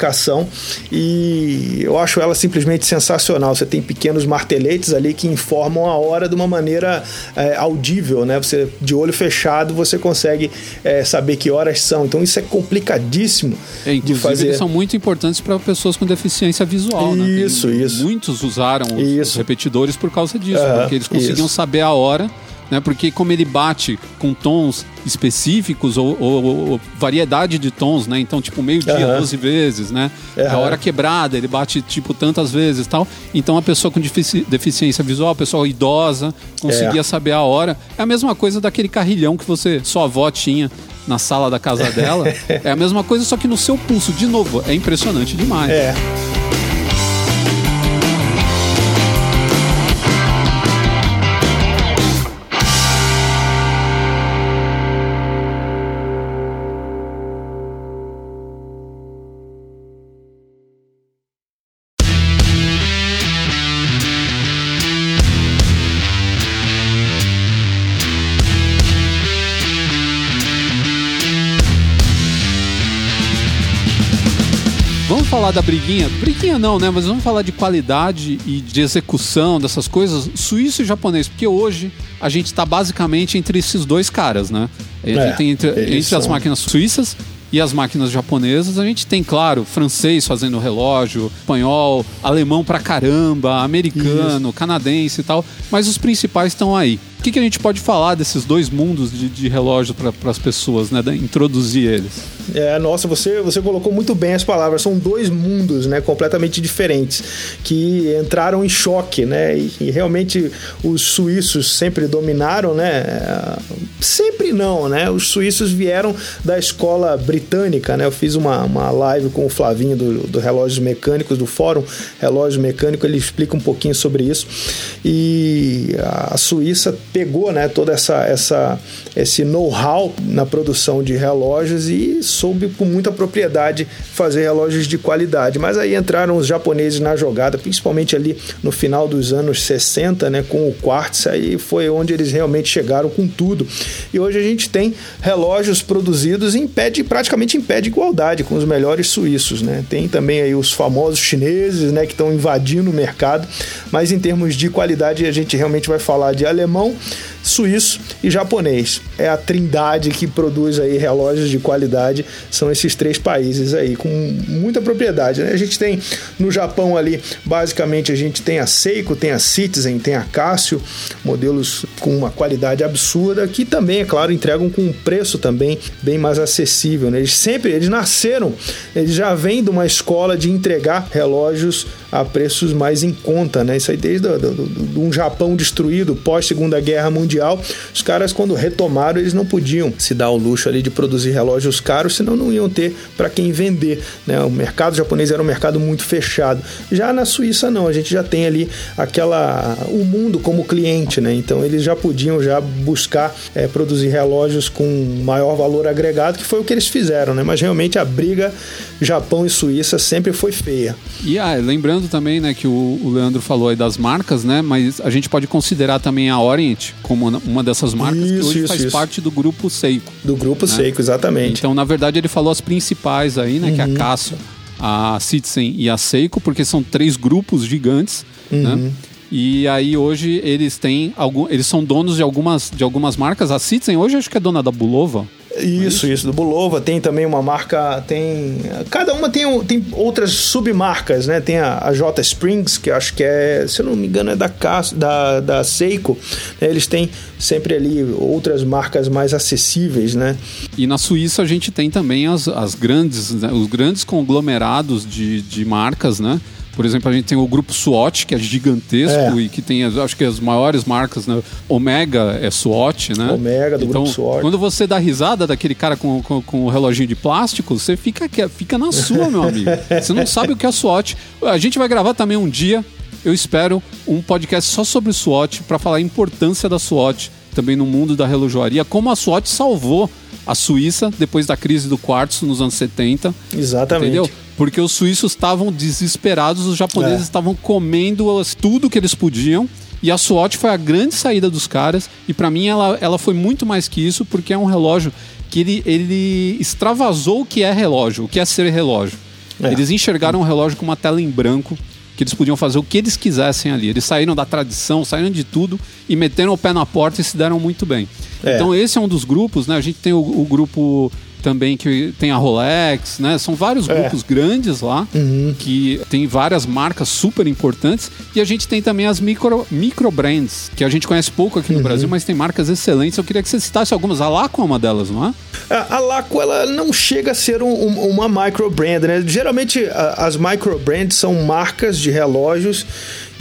e eu acho ela simplesmente sensacional. Você tem pequenos marteletes ali que informam a hora de uma maneira é, audível, né? Você de olho fechado você consegue é, saber que horas são. Então isso é complicadíssimo É, de fazer. eles são muito importantes para pessoas com deficiência visual. né? Tem- Isso, isso. Muitos usaram os, Isso. repetidores por causa disso, porque eles conseguiam isso. saber a hora. Né, porque como ele bate com tons específicos ou, ou- ou variedade de tons, né? Então, tipo, meio-dia, Aham. 12 vezes, né? A Aham. hora quebrada, ele bate, tipo, tantas vezes tal. Então, a pessoa com defici- deficiência visual, a pessoa idosa, conseguia É. saber a hora. É a mesma coisa daquele carrilhão que você, sua avó tinha na sala da casa dela. [LAUGHS] é a mesma coisa, só que no seu pulso. De novo, é impressionante demais. É. da briguinha? Briguinha não, né? Mas vamos falar de qualidade e de execução dessas coisas, suíço e japonês, porque hoje a gente está basicamente entre esses dois caras, né? A gente É, tem entre, eles entre as máquinas suíças e as máquinas japonesas, a gente tem, claro, francês fazendo relógio, espanhol, alemão pra caramba, americano, canadense e tal, mas os principais estão aí. O que, que a gente pode falar desses dois mundos de, de relógio para as pessoas, né? Da- Introduzir eles. É, nossa, você, você colocou muito bem as palavras. São dois mundos, né, completamente diferentes que entraram em choque, né? E, e realmente os suíços sempre dominaram, né? Sempre não, né? Os suíços vieram da escola britânica, né? Eu fiz uma, uma live com o Flavinho do, do Relógios Mecânicos, do Fórum Relógio Mecânico, ele explica um pouquinho sobre isso. E a Suíça pegou né, toda essa, essa esse know-how na produção de relógios e soube com muita propriedade fazer relógios de qualidade. Mas aí entraram os japoneses na jogada, principalmente ali no final dos anos 60, né, com o quartz, aí foi onde eles realmente chegaram com tudo. E hoje a gente tem relógios produzidos em pé de, praticamente em pé de igualdade com os melhores suíços, né? Tem também aí os famosos chineses, né, que estão invadindo o mercado, mas em termos de qualidade a gente realmente vai falar de alemão, suíço e japonês. É a trindade que produz aí relógios de qualidade, são esses três países aí, com muita propriedade. Né? A gente tem no Japão ali, basicamente, a gente tem a Seiko, tem a Citizen, tem a Casio, modelos com uma qualidade absurda, que também, é claro, entregam com um preço também bem mais acessível. Né? Eles sempre, eles nasceram, eles já vêm de uma escola de entregar relógios a preços mais em conta, né? Isso aí desde do, do, do um Japão destruído pós Segunda Guerra Mundial, os caras quando retomaram eles não podiam se dar o luxo ali de produzir relógios caros, senão não iam ter para quem vender, né? O mercado japonês era um mercado muito fechado. Já na Suíça não, a gente já tem ali aquela o mundo como cliente, né? Então eles já podiam já buscar é, produzir relógios com maior valor agregado, que foi o que eles fizeram, né? Mas realmente a briga Japão e Suíça sempre foi feia. E ah, lembrando também, né, que o, o, Leandro falou aí das marcas, né, mas a gente pode considerar também a Orient como uma dessas marcas isso, que hoje isso, faz isso. parte do grupo Seiko. Do grupo né? Seiko, exatamente. Então, na verdade, ele falou as principais aí, né, uhum. que é a uhum. Casio, a Citizen e a Seiko, porque são três grupos gigantes, né? uhum. né? E aí hoje eles têm algum, eles são donos de algumas, de algumas marcas. A Citizen hoje acho que é dona da Bulova. Isso, isso, do Bulova. Tem também uma marca, tem... Cada uma tem, tem outras submarcas, né? Tem a, a J Springs, que acho que é, se eu não me engano, é da, da, da Seiko. Né? Eles têm sempre ali outras marcas mais acessíveis, né? E na Suíça a gente tem também as, as grandes, né? os grandes conglomerados de, de marcas, né? Por exemplo, a gente tem o grupo SWAT, que é gigantesco é. e que tem, acho que as maiores marcas, né? Omega é SWAT, né? Omega do então, grupo SWAT. Quando você dá risada daquele cara com, com, com o reloginho de plástico, você fica, fica na sua, meu amigo. Você não sabe o que é SWAT. A gente vai gravar também um dia, eu espero, um podcast só sobre SWAT, para falar a importância da SWAT também no mundo da relojoaria, como a SWAT salvou a Suíça depois da crise do quartzo nos anos 70. Exatamente. Entendeu? Porque os suíços estavam desesperados, os japoneses é. estavam comendo tudo que eles podiam. E a SWAT foi a grande saída dos caras. E para mim ela, ela foi muito mais que isso, porque é um relógio que ele, ele extravasou o que é relógio, o que é ser relógio. É. Eles enxergaram o relógio com uma tela em branco, que eles podiam fazer o que eles quisessem ali. Eles saíram da tradição, saíram de tudo e meteram o pé na porta e se deram muito bem. É. Então esse é um dos grupos, né? A gente tem o, o grupo também que tem a Rolex, né? São vários é. grupos grandes lá uhum. que tem várias marcas super importantes e a gente tem também as micro, micro brands que a gente conhece pouco aqui no uhum. Brasil, mas tem marcas excelentes. Eu queria que você citasse algumas. A Laco é uma delas, não é? A, a Laco ela não chega a ser um, um, uma micro brand, né? Geralmente a, as micro brands são marcas de relógios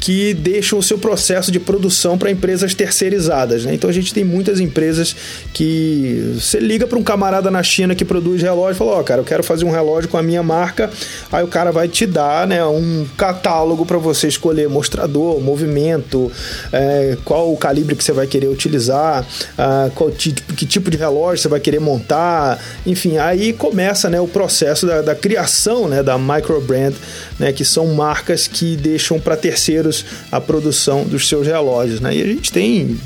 que deixam o seu processo de produção para empresas terceirizadas. Né? Então a gente tem muitas empresas que você liga para um camarada na China que produz relógio e fala: Ó, oh, cara, eu quero fazer um relógio com a minha marca. Aí o cara vai te dar né, um catálogo para você escolher mostrador, movimento, é, qual o calibre que você vai querer utilizar, ah, qual que tipo de relógio você vai querer montar, enfim, aí começa né, o processo da, da criação né, da microbrand, né, que são marcas que deixam para terceiros a produção dos seus relógios. Né? E a gente tem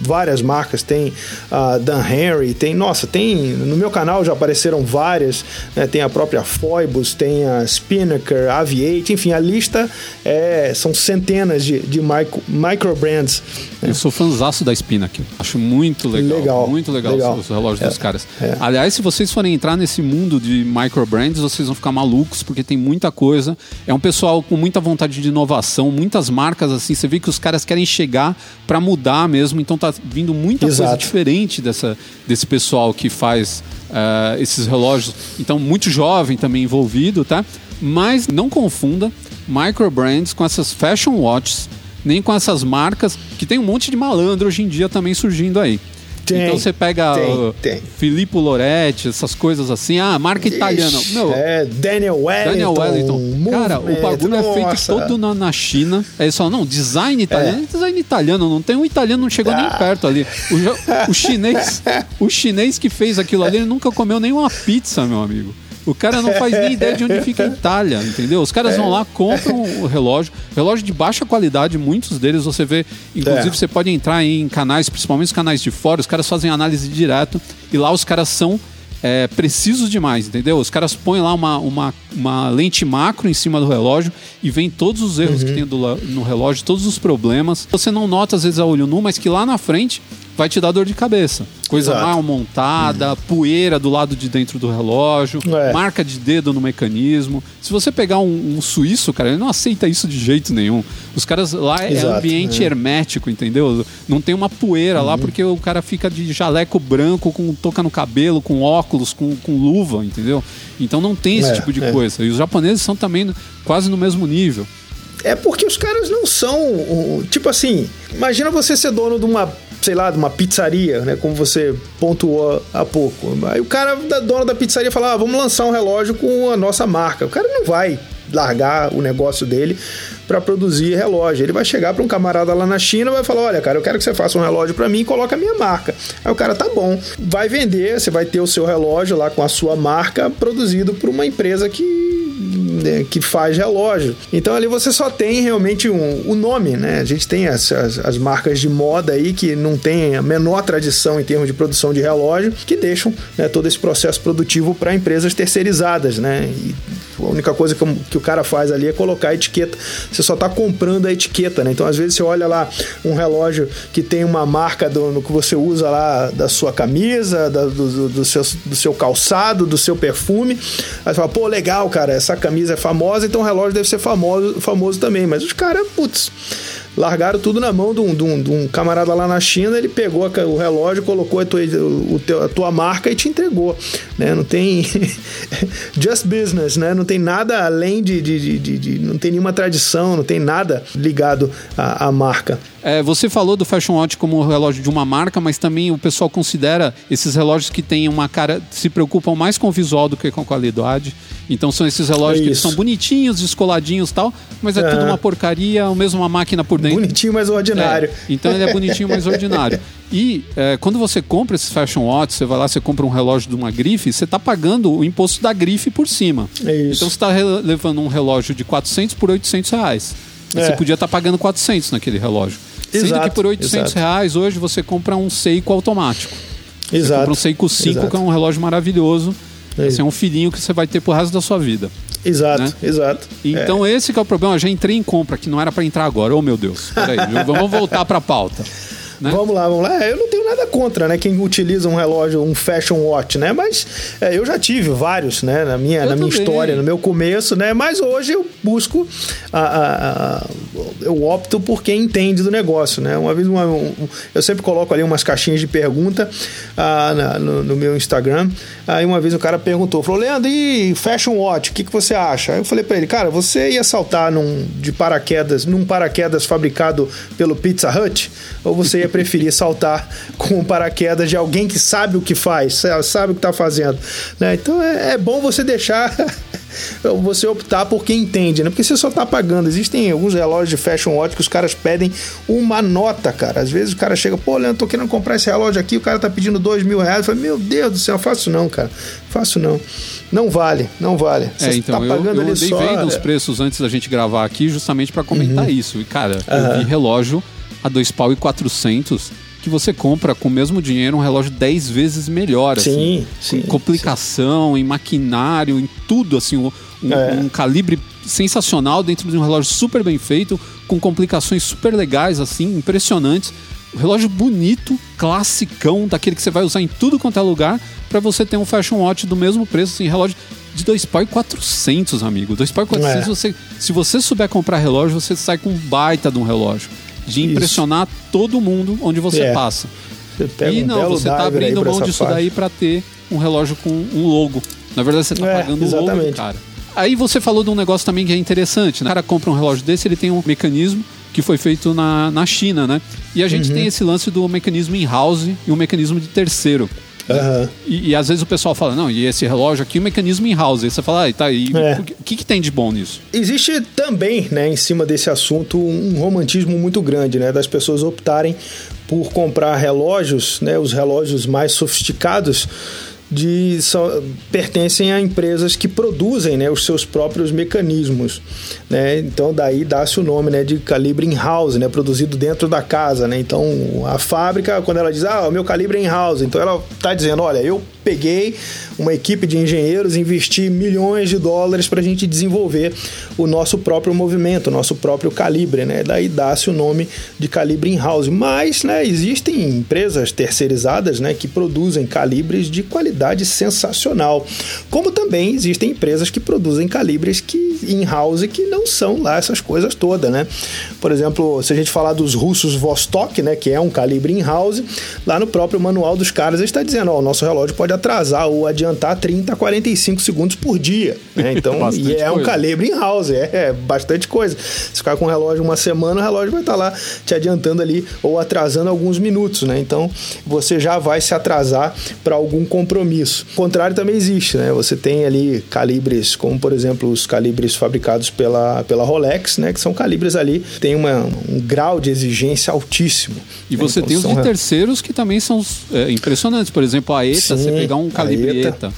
várias marcas, tem a Dan Henry, tem, nossa, tem, no meu canal já apareceram várias, né? tem a própria Phoibus, tem a Spinnaker, Aviate, enfim, a lista é, são centenas de, de micro, micro brands. Né? Eu sou fãzaço da Spinnaker, acho muito legal, legal muito legal, legal. os relógios é, dos caras. É. Aliás, se vocês forem entrar nesse mundo de micro brands, vocês vão ficar malucos, porque tem muita coisa, é um pessoal com muita vontade de inovação, muitas marcas assim, você vê que os caras querem chegar para mudar mesmo, então tá vindo muita Exato. coisa diferente dessa, desse pessoal que faz uh, esses relógios. Então, muito jovem também envolvido, tá? Mas não confunda microbrands com essas fashion watches, nem com essas marcas que tem um monte de malandro hoje em dia também surgindo aí. Tem, então você pega tem, uh, tem. Filippo Loretti, essas coisas assim, ah, marca italiana. Ixi, Meu, é, Daniel Wellington. Daniel Wellington. Cara, o bagulho é feito nossa. todo na, na China. Aí eles falam, não, design italiano, É. design italiano, não tem um italiano, não chegou nem Ah. perto ali. O, o chinês, [LAUGHS] o chinês que fez aquilo ali, ele nunca comeu nenhuma pizza, meu amigo. O cara não faz nem ideia de onde fica a Itália, entendeu? Os caras vão lá, compram o relógio, relógio de baixa qualidade, muitos deles você vê, inclusive É. você pode entrar em canais, principalmente os canais de fora, os caras fazem análise direto e lá os caras são é, precisos demais, entendeu? Os caras põem lá uma, uma, uma lente macro em cima do relógio e vem todos os erros Uhum. que tem do no relógio, todos os problemas. Você não nota às vezes a olho nu, mas que lá na frente vai te dar dor de cabeça. Coisa Exato. mal montada, poeira do lado de dentro do relógio, É. marca de dedo no mecanismo. Se você pegar um, um suíço, cara, ele não aceita isso de jeito nenhum. Os caras lá é Exato, ambiente é. hermético, entendeu? Não tem uma poeira Uhum. lá porque o cara fica de jaleco branco, com touca no cabelo, com óculos, com, com luva, entendeu? Então não tem esse É, tipo de é. coisa. E os japoneses são também quase no mesmo nível. É porque os caras não são. Tipo assim, imagina você ser dono de uma, sei lá, de uma pizzaria, né? Como você pontuou há pouco. Aí o cara, da dono da pizzaria, fala: ah, vamos lançar um relógio com a nossa marca. O cara não vai largar o negócio dele para produzir relógio. Ele vai chegar para um camarada lá na China e vai falar: Olha, cara, eu quero que você faça um relógio para mim e coloque a minha marca. Aí o cara tá bom, vai vender, você vai ter o seu relógio lá com a sua marca produzido por uma empresa que né, que faz relógio. Então ali você só tem realmente um, o nome, né? A gente tem as, as, as marcas de moda aí que não tem a menor tradição em termos de produção de relógio, que deixam né, todo esse processo produtivo para empresas terceirizadas, né? E a única coisa que, que o cara faz ali é colocar a etiqueta. Você só está comprando a etiqueta, né? Então às vezes você olha lá um relógio que tem uma marca do, que você usa lá da sua camisa, da- do, do, do seu, do seu calçado, do seu perfume. Aí você fala, pô, legal, cara, essa camisa é famosa, então o relógio deve ser famoso, famoso também. Mas os caras, putz, largaram tudo na mão de um, de um- de um camarada lá na China, ele pegou o relógio, colocou a tua, o teu- a tua marca e te entregou. Né? Não tem. [LAUGHS] Just business, né? Não tem nada além de, de, de- de- de- Não tem nenhuma tradição, não tem nada ligado à, à marca. É, você falou do Fashion Watch como um relógio de uma marca, mas também o pessoal considera esses relógios que têm uma cara. se preocupam mais com o visual do que com a qualidade. Então são esses relógios que eles Isso. são bonitinhos, descoladinhos e tal, mas é Aham. tudo uma porcaria, ou mesmo uma máquina por dentro. Bonitinho, mas ordinário. É, então ele é bonitinho, mas ordinário. [LAUGHS] E é, quando você compra esses fashion watch, você vai lá, você compra um relógio de uma grife, você está pagando o imposto da grife por cima. É isso. Então você está levando um relógio de 400 por 800 reais. E É. Você podia estar pagando 400 naquele relógio. Sendo Exato, que por 800 exato. reais hoje você compra um Seiko automático. Você Exato. compra um Seiko 5, Exato. que é um relógio maravilhoso. É Esse é um filhinho que você vai ter pro resto da sua vida. Exato, né? exato. Então esse que é o problema. Eu já entrei em compra, que não era para entrar agora. Oh, meu Deus. Peraí, vamos voltar para a pauta. Né? Vamos lá, vamos lá. É, Eu não tenho nada contra, né? Quem utiliza um relógio, um fashion watch, né? Mas é, eu já tive vários, né? Na minha, Eu na minha também. história, no meu começo, né? Mas hoje eu busco, a, a- a- eu opto por quem entende do negócio, né? Uma vez, uma- um- eu sempre coloco ali umas caixinhas de pergunta ah, na- no, no meu Instagram. Aí uma vez o cara perguntou, falou, Leandro, e fashion watch, o que, que você acha? Aí eu falei pra ele, cara, você ia saltar num, de paraquedas, num paraquedas fabricado pelo Pizza Hut? Ou você ia preferir saltar com um paraquedas de alguém que sabe o que faz, sa- sabe o que está fazendo? Né? Então é, é bom você deixar. [LAUGHS] Você optar por quem entende, né? Porque você só tá pagando. Existem alguns relógios de fashion watch que os caras pedem uma nota, cara. Às vezes o cara chega, pô, Leandro, tô querendo comprar esse relógio aqui, o cara tá pedindo dois mil reais. Eu falei, meu Deus do céu, faço não, cara. Faço não. Não vale, não vale. Você É, então, tá eu, pagando eu ali andei só. vendo os é, preços antes da gente gravar aqui, justamente para comentar isso. E, cara, eu Aham. vi relógio a dois pau e 400 que você compra com o mesmo dinheiro um relógio 10 vezes melhor. Sim, assim, sim, Com complicação, em maquinário, em tudo, assim, um, É. um calibre sensacional dentro de um relógio super bem feito, com complicações super legais, assim, impressionantes. Um relógio bonito, classicão, daquele que você vai usar em tudo quanto é lugar, para você ter um fashion watch do mesmo preço, assim, relógio de 2 pau e 400, amigo. 2 pau e 400, É. você, se você souber comprar relógio, você sai com um baita de um relógio. De Isso. impressionar todo mundo onde você É. passa. Você pega e um não, você tá aí abrindo mão disso daí para ter um relógio com um logo. Na verdade, você tá É, pagando o logo exatamente. cara. Aí você falou de um negócio também que é interessante. Né? O cara compra um relógio desse, ele tem um mecanismo que foi feito na, na China, né? E a gente uhum. tem esse lance do mecanismo in-house e o mecanismo de terceiro. Uhum. E, e, às vezes o pessoal fala, não, e esse relógio aqui, o mecanismo in-house. Aí você fala, ah, tá, e é. o que, que tem de bom nisso? Existe também, né, em cima desse assunto, um romantismo muito grande, né, das pessoas optarem por comprar relógios, né, os relógios mais sofisticados, de, pertencem a empresas que produzem né, os seus próprios mecanismos. Né? Então, daí dá-se o nome né, de calibre in-house, né, produzido dentro da casa. Né? Então, a fábrica, quando ela diz, ah, o meu calibre é in-house, então ela está dizendo, olha, eu peguei uma equipe de engenheiros, investi milhões de dólares para a gente desenvolver o nosso próprio movimento, o nosso próprio calibre, né? Daí dá-se o nome de calibre in-house. Mas, né, existem empresas terceirizadas, né, que produzem calibres de qualidade sensacional. Como também existem empresas que produzem calibres que in-house que não são lá essas coisas todas, né? Por exemplo, se a gente falar dos russos Vostok, né, que é um calibre in-house, lá no próprio manual dos caras está dizendo, ó, o nosso relógio pode atrasar ou adiantar 30 a 45 segundos por dia. Né? Então, e é um calibre in house, é, é, bastante coisa. Se ficar com o relógio uma semana, o relógio vai estar lá te adiantando ali ou atrasando alguns minutos, né? Então, você já vai se atrasar para algum compromisso. O contrário também existe, né? Você tem ali calibres, como por exemplo os calibres fabricados pela, pela Rolex, né? Que são calibres ali, tem uma, um grau de exigência altíssimo. E você então, tem os de terceiros que também são é, impressionantes. Por exemplo, a ETA, Sim. você pegar um calibre ETA,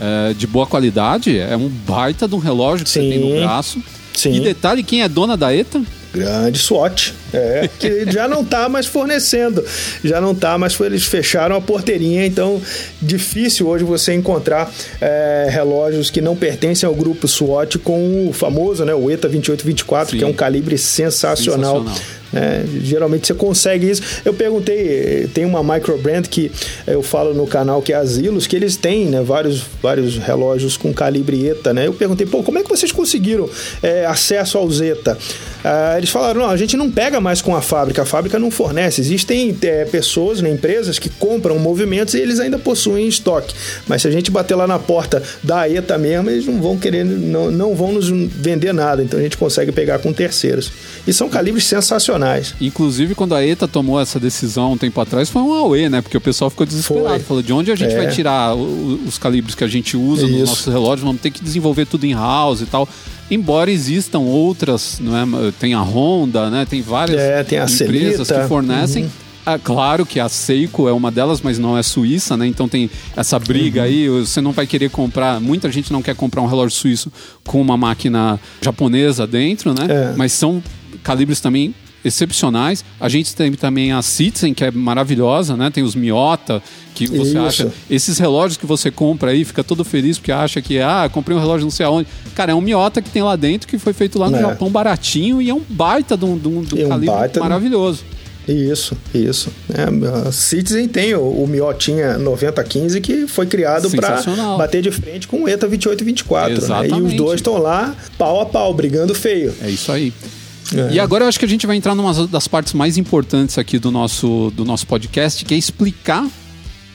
é, de boa qualidade, é um baita de um relógio que Sim. você tem no braço. Sim. E detalhe, quem é dona da ETA? Grande SWAT, é, que [LAUGHS] já não está mais fornecendo, já não está mais, eles fecharam a porteirinha, então difícil hoje você encontrar é, relógios que não pertencem ao grupo SWAT com o famoso, né, o ETA 2824, Sim. que é um calibre sensacional. sensacional é, geralmente você consegue isso. Eu perguntei, tem uma microbrand que eu falo no canal que é a Zilos, que eles têm né, vários, vários relógios com calibre ETA. Né? Eu perguntei, pô, como é que vocês conseguiram é, acesso ao Zeta? Ah, eles falaram, não, a gente não pega mais com a fábrica, a fábrica não fornece. Existem é, pessoas, né, empresas que compram movimentos e eles ainda possuem estoque. Mas se a gente bater lá na porta da ETA mesmo, eles não vão querer, não, não vão nos vender nada. Então a gente consegue pegar com terceiros. E são calibres sensacionais. Inclusive, quando a ETA tomou essa decisão um tempo atrás, foi um AUE, né? Porque o pessoal ficou desesperado. Foi. Falou, de onde a gente é. vai tirar os calibres que a gente usa Isso. nos nossos relógios? Vamos ter que desenvolver tudo em house e tal. Embora existam outras, não é? tem a Honda, né? tem várias é, tem empresas Celita. que fornecem. Uhum. Ah, claro que a Seiko é uma delas, mas não é suíça, né? Então tem essa briga uhum. aí. Você não vai querer comprar. Muita gente não quer comprar um relógio suíço com uma máquina japonesa dentro, né? É. Mas são calibres também excepcionais. A gente tem também a Citizen, que é maravilhosa, né? Tem os Miota, que você Isso. acha. Esses relógios que você compra aí, fica todo feliz porque acha que, ah, comprei um relógio não sei aonde. Cara, é um Miota que tem lá dentro que foi feito lá no é. Japão baratinho e é um baita de um, de um, de um calibre maravilhoso. Isso, isso. É, a Citizen tem o, o Miotinha 9015 que foi criado para bater de frente com o ETA 2824. Né? E os dois estão lá pau a pau, brigando feio. É isso aí. É. E agora eu acho que a gente vai entrar numa das partes mais importantes aqui do nosso, do nosso podcast, que é explicar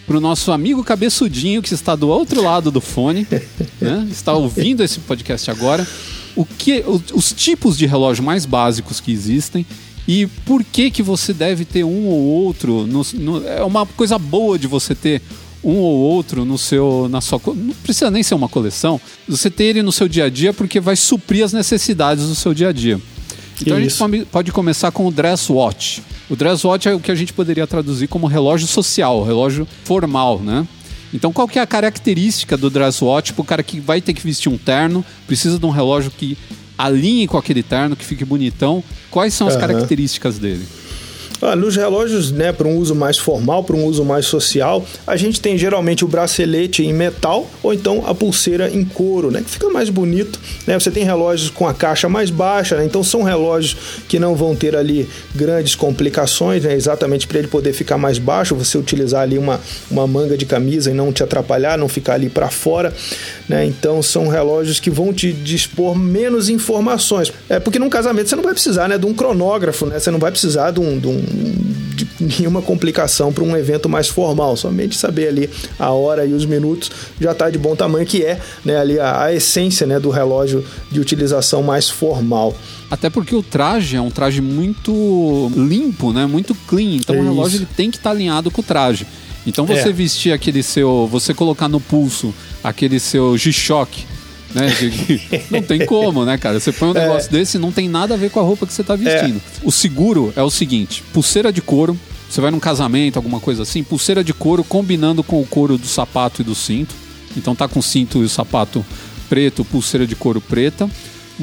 para o nosso amigo cabeçudinho que está do outro lado do fone, [LAUGHS] né? está ouvindo esse podcast agora, o que, os tipos de relógio mais básicos que existem e por que que você deve ter um ou outro. No, no, é uma coisa boa de você ter um ou outro no seu, na sua, não precisa nem ser uma coleção. Você ter ele no seu dia a dia porque vai suprir as necessidades do seu dia a dia. Então Isso. a gente pode começar com o dress watch. O dress watch é o que a gente poderia traduzir como relógio social, relógio formal, né? Então, qual que é a característica do dress watch para o cara que vai ter que vestir um terno, precisa de um relógio que alinhe com aquele terno, que fique bonitão? Quais são as uhum. características dele? Ah, nos relógios, né, para um uso mais formal, para um uso mais social, a gente tem geralmente o bracelete em metal ou então a pulseira em couro, né, que fica mais bonito. Né? Você tem relógios com a caixa mais baixa, né? então são relógios que não vão ter ali grandes complicações, né? exatamente para ele poder ficar mais baixo, você utilizar ali uma, uma manga de camisa e não te atrapalhar, não ficar ali para fora. Né? Então são relógios que vão te dispor menos informações. É porque num casamento você não vai precisar né, de um cronógrafo, né? você não vai precisar de um, de um nenhuma complicação para um evento mais formal. Somente saber ali a hora e os minutos já está de bom tamanho, que é né, ali a, a essência né, do relógio de utilização mais formal. Até porque o traje é um traje muito limpo, né? Muito clean. Então é o relógio ele tem que estar tá alinhado com o traje. Então você é. vestir aquele seu, você colocar no pulso aquele seu G-Shock, né? não tem como, né, cara? Você põe um é. negócio é. desse não tem nada a ver com a roupa que você está vestindo. É. O seguro é o seguinte: pulseira de couro. Você vai num casamento, alguma coisa assim, pulseira de couro combinando com o couro do sapato e do cinto. Então tá com o cinto e o sapato preto, pulseira de couro preta.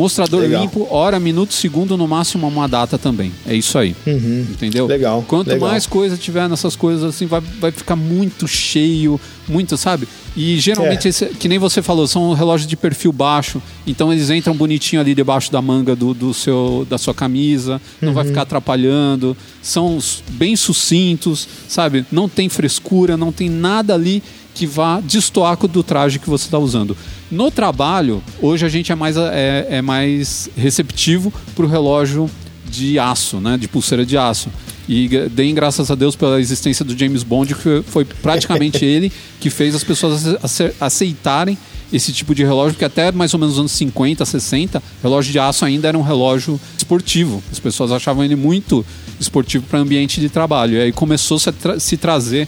Mostrador Legal. limpo, hora, minuto, segundo, no máximo uma data também. É isso aí. Uhum. Entendeu? Legal. Quanto Legal. mais coisa tiver nessas coisas, assim, vai, vai ficar muito cheio, muito, sabe? E geralmente, é. esse, que nem você falou, são relógios de perfil baixo. Então eles entram bonitinho ali debaixo da manga do, do seu, da sua camisa, não uhum. vai ficar atrapalhando. São bem sucintos, sabe? Não tem frescura, não tem nada ali que vá destoar do traje que você está usando. No trabalho, hoje a gente é mais, é, é mais receptivo para o relógio de aço, né? De pulseira de aço. E deem graças a Deus pela existência do James Bond, que foi praticamente [LAUGHS] ele que fez as pessoas aceitarem esse tipo de relógio, que até mais ou menos nos anos 50, 60, relógio de aço ainda era um relógio esportivo. As pessoas achavam ele muito esportivo para ambiente de trabalho. E aí começou -se a tra se trazer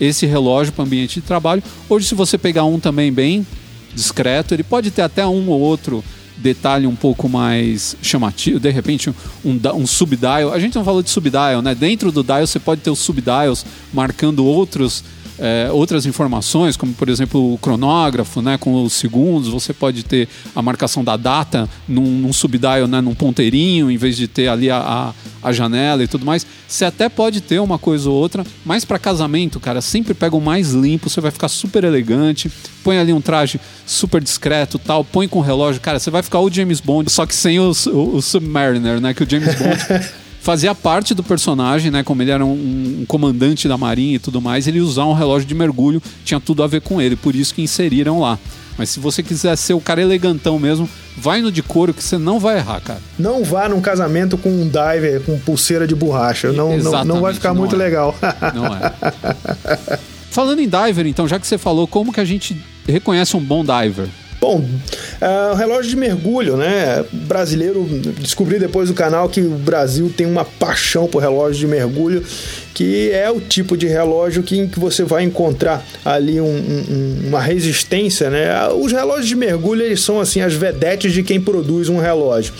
esse relógio para o ambiente de trabalho. Hoje, se você pegar um também bem discreto, ele pode ter até um ou outro detalhe um pouco mais chamativo, de repente um, um subdial. A gente não falou de subdial, né? Dentro do dial você pode ter os subdials marcando outros é, outras informações, como por exemplo o cronógrafo, né, com os segundos, você pode ter a marcação da data num, num subdial, né, num ponteirinho, em vez de ter ali a, a, a, janela e tudo mais. Você até pode ter uma coisa ou outra, mas para casamento, cara, sempre pega o mais limpo, você vai ficar super elegante, põe ali um traje super discreto tal, põe com relógio, cara, você vai ficar o James Bond, só que sem o, o, o Submariner, né, que o James Bond [LAUGHS] fazia parte do personagem, né? Como ele era um, um, comandante da marinha e tudo mais, ele usar um relógio de mergulho tinha tudo a ver com ele, por isso que inseriram lá. Mas se você quiser ser o cara elegantão mesmo, vai no de couro que você não vai errar, cara. Não vá num casamento com um diver com pulseira de borracha. Não, não, não vai ficar muito é. legal. Não é. [LAUGHS] Falando em diver, então, já que você falou, como que a gente reconhece um bom diver? Bom, uh, relógio de mergulho, né? Brasileiro, descobri depois do canal que o Brasil tem uma paixão por relógio de mergulho, que é o tipo de relógio que, que você vai encontrar ali um, um, uma resistência, né? Os relógios de mergulho, eles são assim as vedetes de quem produz um relógio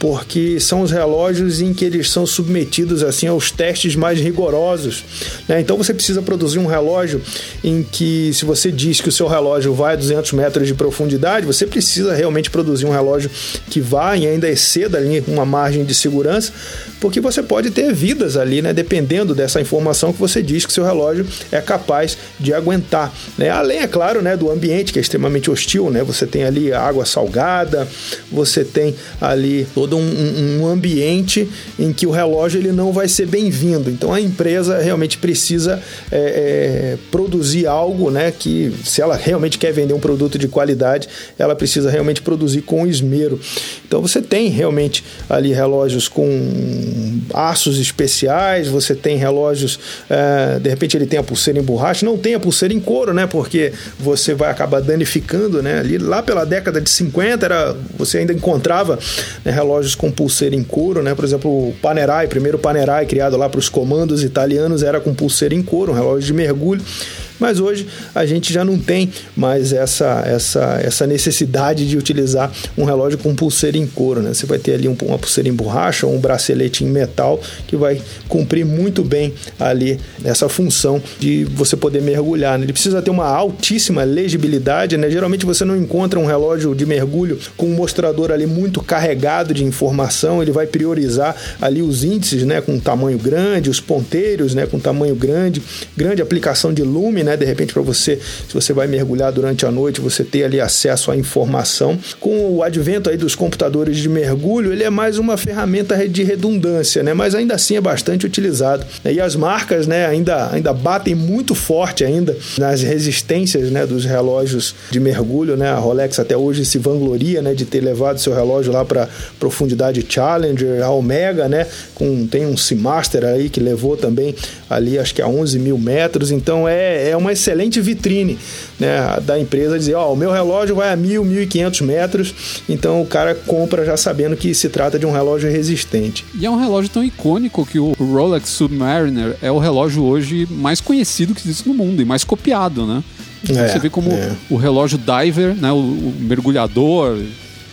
porque são os relógios em que eles são submetidos assim aos testes mais rigorosos. Né? Então você precisa produzir um relógio em que, se você diz que o seu relógio vai a 200 metros de profundidade, você precisa realmente produzir um relógio que vá e ainda exceda ali uma margem de segurança, porque você pode ter vidas ali, né? dependendo dessa informação que você diz que seu relógio é capaz de aguentar. Né? Além, é claro, né, do ambiente que é extremamente hostil, né? você tem ali água salgada, você tem ali todo todo um, um, ambiente em que o relógio ele não vai ser bem-vindo. Então a empresa realmente precisa é, é, produzir algo, né? Que se ela realmente quer vender um produto de qualidade, ela precisa realmente produzir com esmero. Então você tem realmente ali relógios com aços especiais, você tem relógios, é, de repente ele tem a pulseira em borracha, não tem a pulseira em couro, né? Porque você vai acabar danificando, né? Ali lá pela década de 50 era, você ainda encontrava né, relógios relógios com pulseira em couro, né? Por exemplo, o Panerai, primeiro Panerai criado lá para os comandos italianos era com pulseira em couro, um relógio de mergulho. Mas hoje a gente já não tem mais essa, essa, essa necessidade de utilizar um relógio com pulseira em couro. Né? Você vai ter ali um, uma pulseira em borracha ou um bracelete em metal que vai cumprir muito bem ali essa função de você poder mergulhar. Né? Ele precisa ter uma altíssima legibilidade. Né? Geralmente você não encontra um relógio de mergulho com um mostrador ali muito carregado de informação. Ele vai priorizar ali os índices né? com tamanho grande, os ponteiros né? com tamanho grande, grande aplicação de lume, né? Né? De repente para você, se você vai mergulhar durante a noite, você ter ali acesso à informação. Com o advento aí dos computadores de mergulho, ele é mais uma ferramenta de redundância, né? Mas ainda assim é bastante utilizado. E as marcas, né, ainda, ainda batem muito forte ainda nas resistências, né, dos relógios de mergulho, né? A Rolex até hoje se vangloria, né, de ter levado seu relógio lá para profundidade Challenger, a Omega, né, com tem um Seamaster aí que levou também ali acho que a 11 mil metros, então é, é uma excelente vitrine, né, da empresa dizer, ó, oh, o meu relógio vai a mil, mil e quinhentos metros, então o cara compra já sabendo que se trata de um relógio resistente. E é um relógio tão icônico que o Rolex Submariner é o relógio hoje mais conhecido que existe no mundo e mais copiado, né? É, Você vê como é. o relógio diver, né, o, o mergulhador.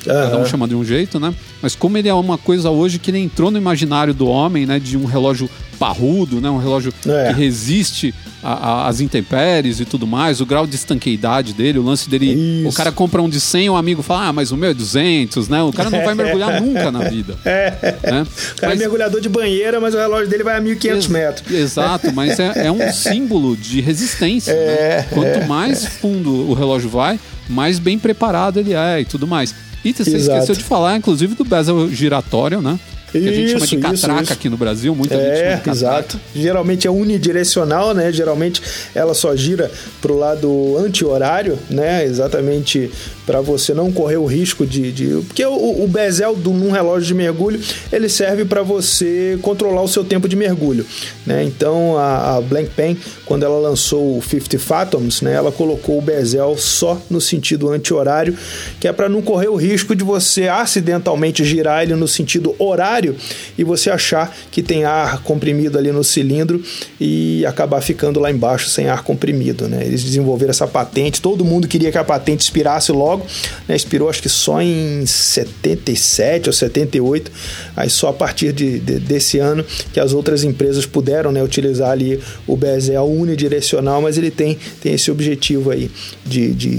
Cada um chama de um jeito, né? Mas como ele é uma coisa hoje que ele entrou no imaginário do homem, né, de um relógio parrudo, né? Um relógio é. que resiste às intempéries e tudo mais, o grau de estanqueidade dele, o lance dele. Isso. O cara compra um de 100, um amigo fala, ah, mas o meu é 200, né? O cara não vai mergulhar [LAUGHS] nunca na vida. É. Né? O cara é mas, é mergulhador de banheira, mas o relógio dele vai a 1500 ex metros. Exato, mas é, é um [LAUGHS] símbolo de resistência. É, né? Quanto é. mais fundo o relógio vai, mais bem preparado ele é e tudo mais. E você Exato. esqueceu de falar, inclusive, do bezel giratório, né? Que a gente chama de catraca isso, aqui no Brasil, muita é, gente chama de catraca. Exato. Geralmente é unidirecional, né? Geralmente ela só gira para o lado anti-horário, né? Exatamente para você não correr o risco de. de... Porque o, o bezel do, num relógio de mergulho ele serve para você controlar o seu tempo de mergulho. Né? Então a, a Blank Pen, quando ela lançou o 50 Fathoms, né, ela colocou o bezel só no sentido anti-horário, que é para não correr o risco de você acidentalmente girar ele no sentido horário e você achar que tem ar comprimido ali no cilindro e acabar ficando lá embaixo sem ar comprimido. Né? Eles desenvolveram essa patente, todo mundo queria que a patente expirasse logo logo, né, expirou acho que só em 77 ou 78, aí só a partir de, de desse ano que as outras empresas puderam né, utilizar ali o BSL unidirecional, mas ele tem, tem esse objetivo aí de, de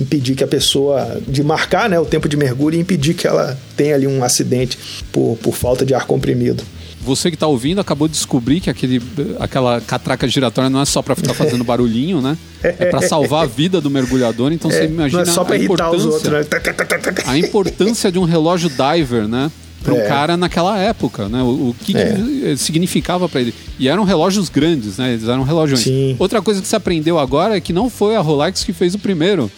impedir que a pessoa, de marcar né, o tempo de mergulho e impedir que ela tenha ali um acidente por, por falta de ar comprimido você que está ouvindo acabou de descobrir que aquele, aquela catraca giratória não é só para ficar fazendo barulhinho, né? É para salvar a vida do mergulhador. Então é, você imagina não é só a importância, outros, né? a importância de um relógio diver, né? Para um é. cara naquela época, né? O, o que, é. que significava para ele. E eram relógios grandes, né? Eles eram relógios. Sim. Outra coisa que você aprendeu agora é que não foi a Rolex que fez o primeiro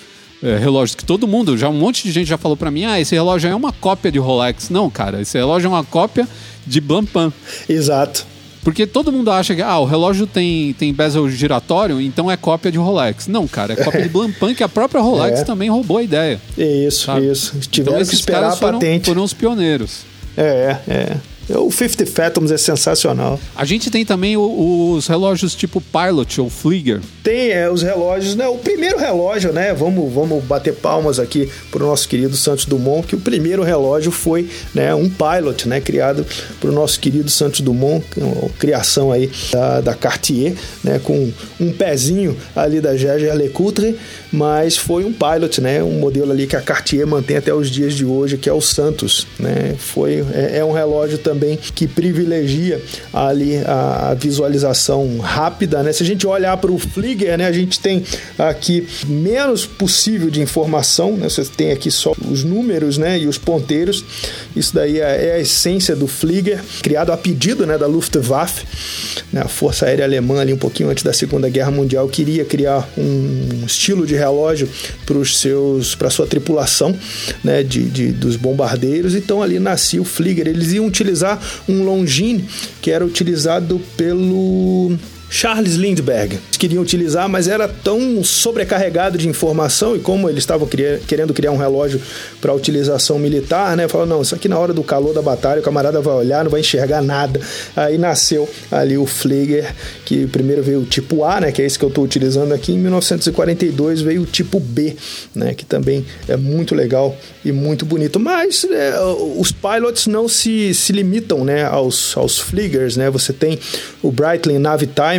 é, relógio que todo mundo, já um monte de gente já falou para mim, ah, esse relógio é uma cópia de Rolex. Não, cara, esse relógio é uma cópia de Blancpain. Exato. Porque todo mundo acha que ah, o relógio tem, tem bezel giratório, então é cópia de Rolex. Não, cara, é cópia [LAUGHS] de Blancpain, que a própria Rolex é. também roubou a ideia. Isso, sabe? isso. Tiveram então, que esperar a patente. Foram, foram os pioneiros. É, é. O 50 Fathoms é sensacional. A gente tem também o, os relógios tipo Pilot ou Flieger. Tem é, os relógios, né? O primeiro relógio, né? Vamos, vamos bater palmas aqui para o nosso querido Santos Dumont, que o primeiro relógio foi né, um Pilot, né? Criado para o nosso querido Santos Dumont, é criação aí da, da Cartier, né? Com um pezinho ali da Jaeger LeCoultre, mas foi um Pilot, né? Um modelo ali que a Cartier mantém até os dias de hoje, que é o Santos, né? Foi, é, é um relógio também também que privilegia ali a visualização rápida, né? Se a gente olhar para o Flieger, né, a gente tem aqui menos possível de informação, né? Você tem aqui só os números, né, e os ponteiros. Isso daí é, é a essência do Flieger, criado a pedido, né, da Luftwaffe, né, a Força Aérea Alemã ali um pouquinho antes da Segunda Guerra Mundial queria criar um estilo de relógio para os seus para sua tripulação, né, de, de dos bombardeiros. Então ali nascia o Flieger. Eles iam utilizar usar um Longines que era utilizado pelo Charles Lindbergh queriam utilizar, mas era tão sobrecarregado de informação e como eles estavam querendo criar um relógio para utilização militar, né? Falaram, não, isso aqui na hora do calor da batalha, o camarada vai olhar, não vai enxergar nada. Aí nasceu ali o Flieger, que primeiro veio o tipo A, né? Que é esse que eu estou utilizando aqui. Em 1942 veio o tipo B, né? Que também é muito legal e muito bonito. Mas é, os pilots não se, se limitam, né? Aos, aos Fliegers, né? Você tem o Breitling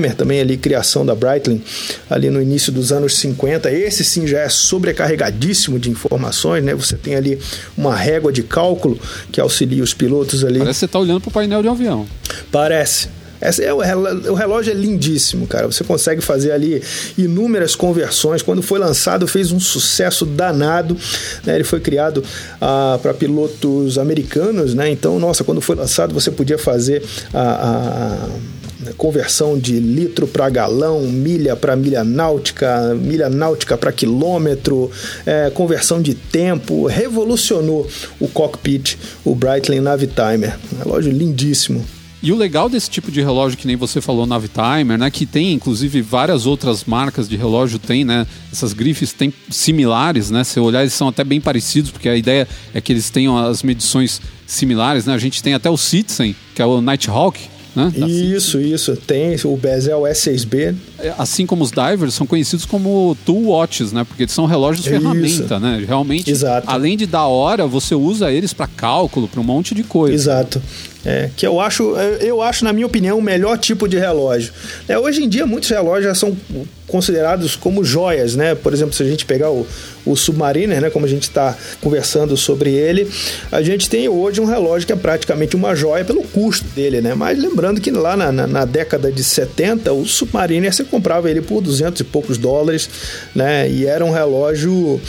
Também ali criação da Breitling, ali no início dos anos 50. Esse sim já é sobrecarregadíssimo de informações, né? Você tem ali uma régua de cálculo que auxilia os pilotos ali. Parece que você está olhando para o painel de um avião. Parece. Essa é, o relógio é lindíssimo, cara. Você consegue fazer ali inúmeras conversões. Quando foi lançado, fez um sucesso danado. Né? Ele foi criado ah, para pilotos americanos, né? Então, nossa, quando foi lançado, você podia fazer a, a conversão de litro para galão, milha para milha náutica, milha náutica para quilômetro, é, conversão de tempo, revolucionou o cockpit, o Breitling Navitimer. Um relógio lindíssimo. E o legal desse tipo de relógio, que nem você falou, Navitimer, né? Que tem, inclusive, várias outras marcas de relógio tem, né? Essas grifes têm similares, né? Se olhar, eles são até bem parecidos, porque a ideia é que eles tenham as medições similares, né? A gente tem até o Citizen, que é o Nighthawk, né? Isso, isso. Tem o Bezel S6B. É, assim como os divers, são conhecidos como tool watches, né? Porque eles são relógios ferramenta, né? Realmente, Exato. além de dar hora, você usa eles para cálculo, para um monte de coisa. Exato. É, que eu acho, eu acho, na minha opinião, o melhor tipo de relógio. É, hoje em dia, muitos relógios já são considerados como joias, né? Por exemplo, se a gente pegar o, o Submariner, né? Como a gente está conversando sobre ele, a gente tem hoje um relógio que é praticamente uma joia pelo custo dele, né? Mas lembrando que lá na, na, na década de 70, o Submariner você comprava ele por 200 e poucos dólares, né? E era um relógio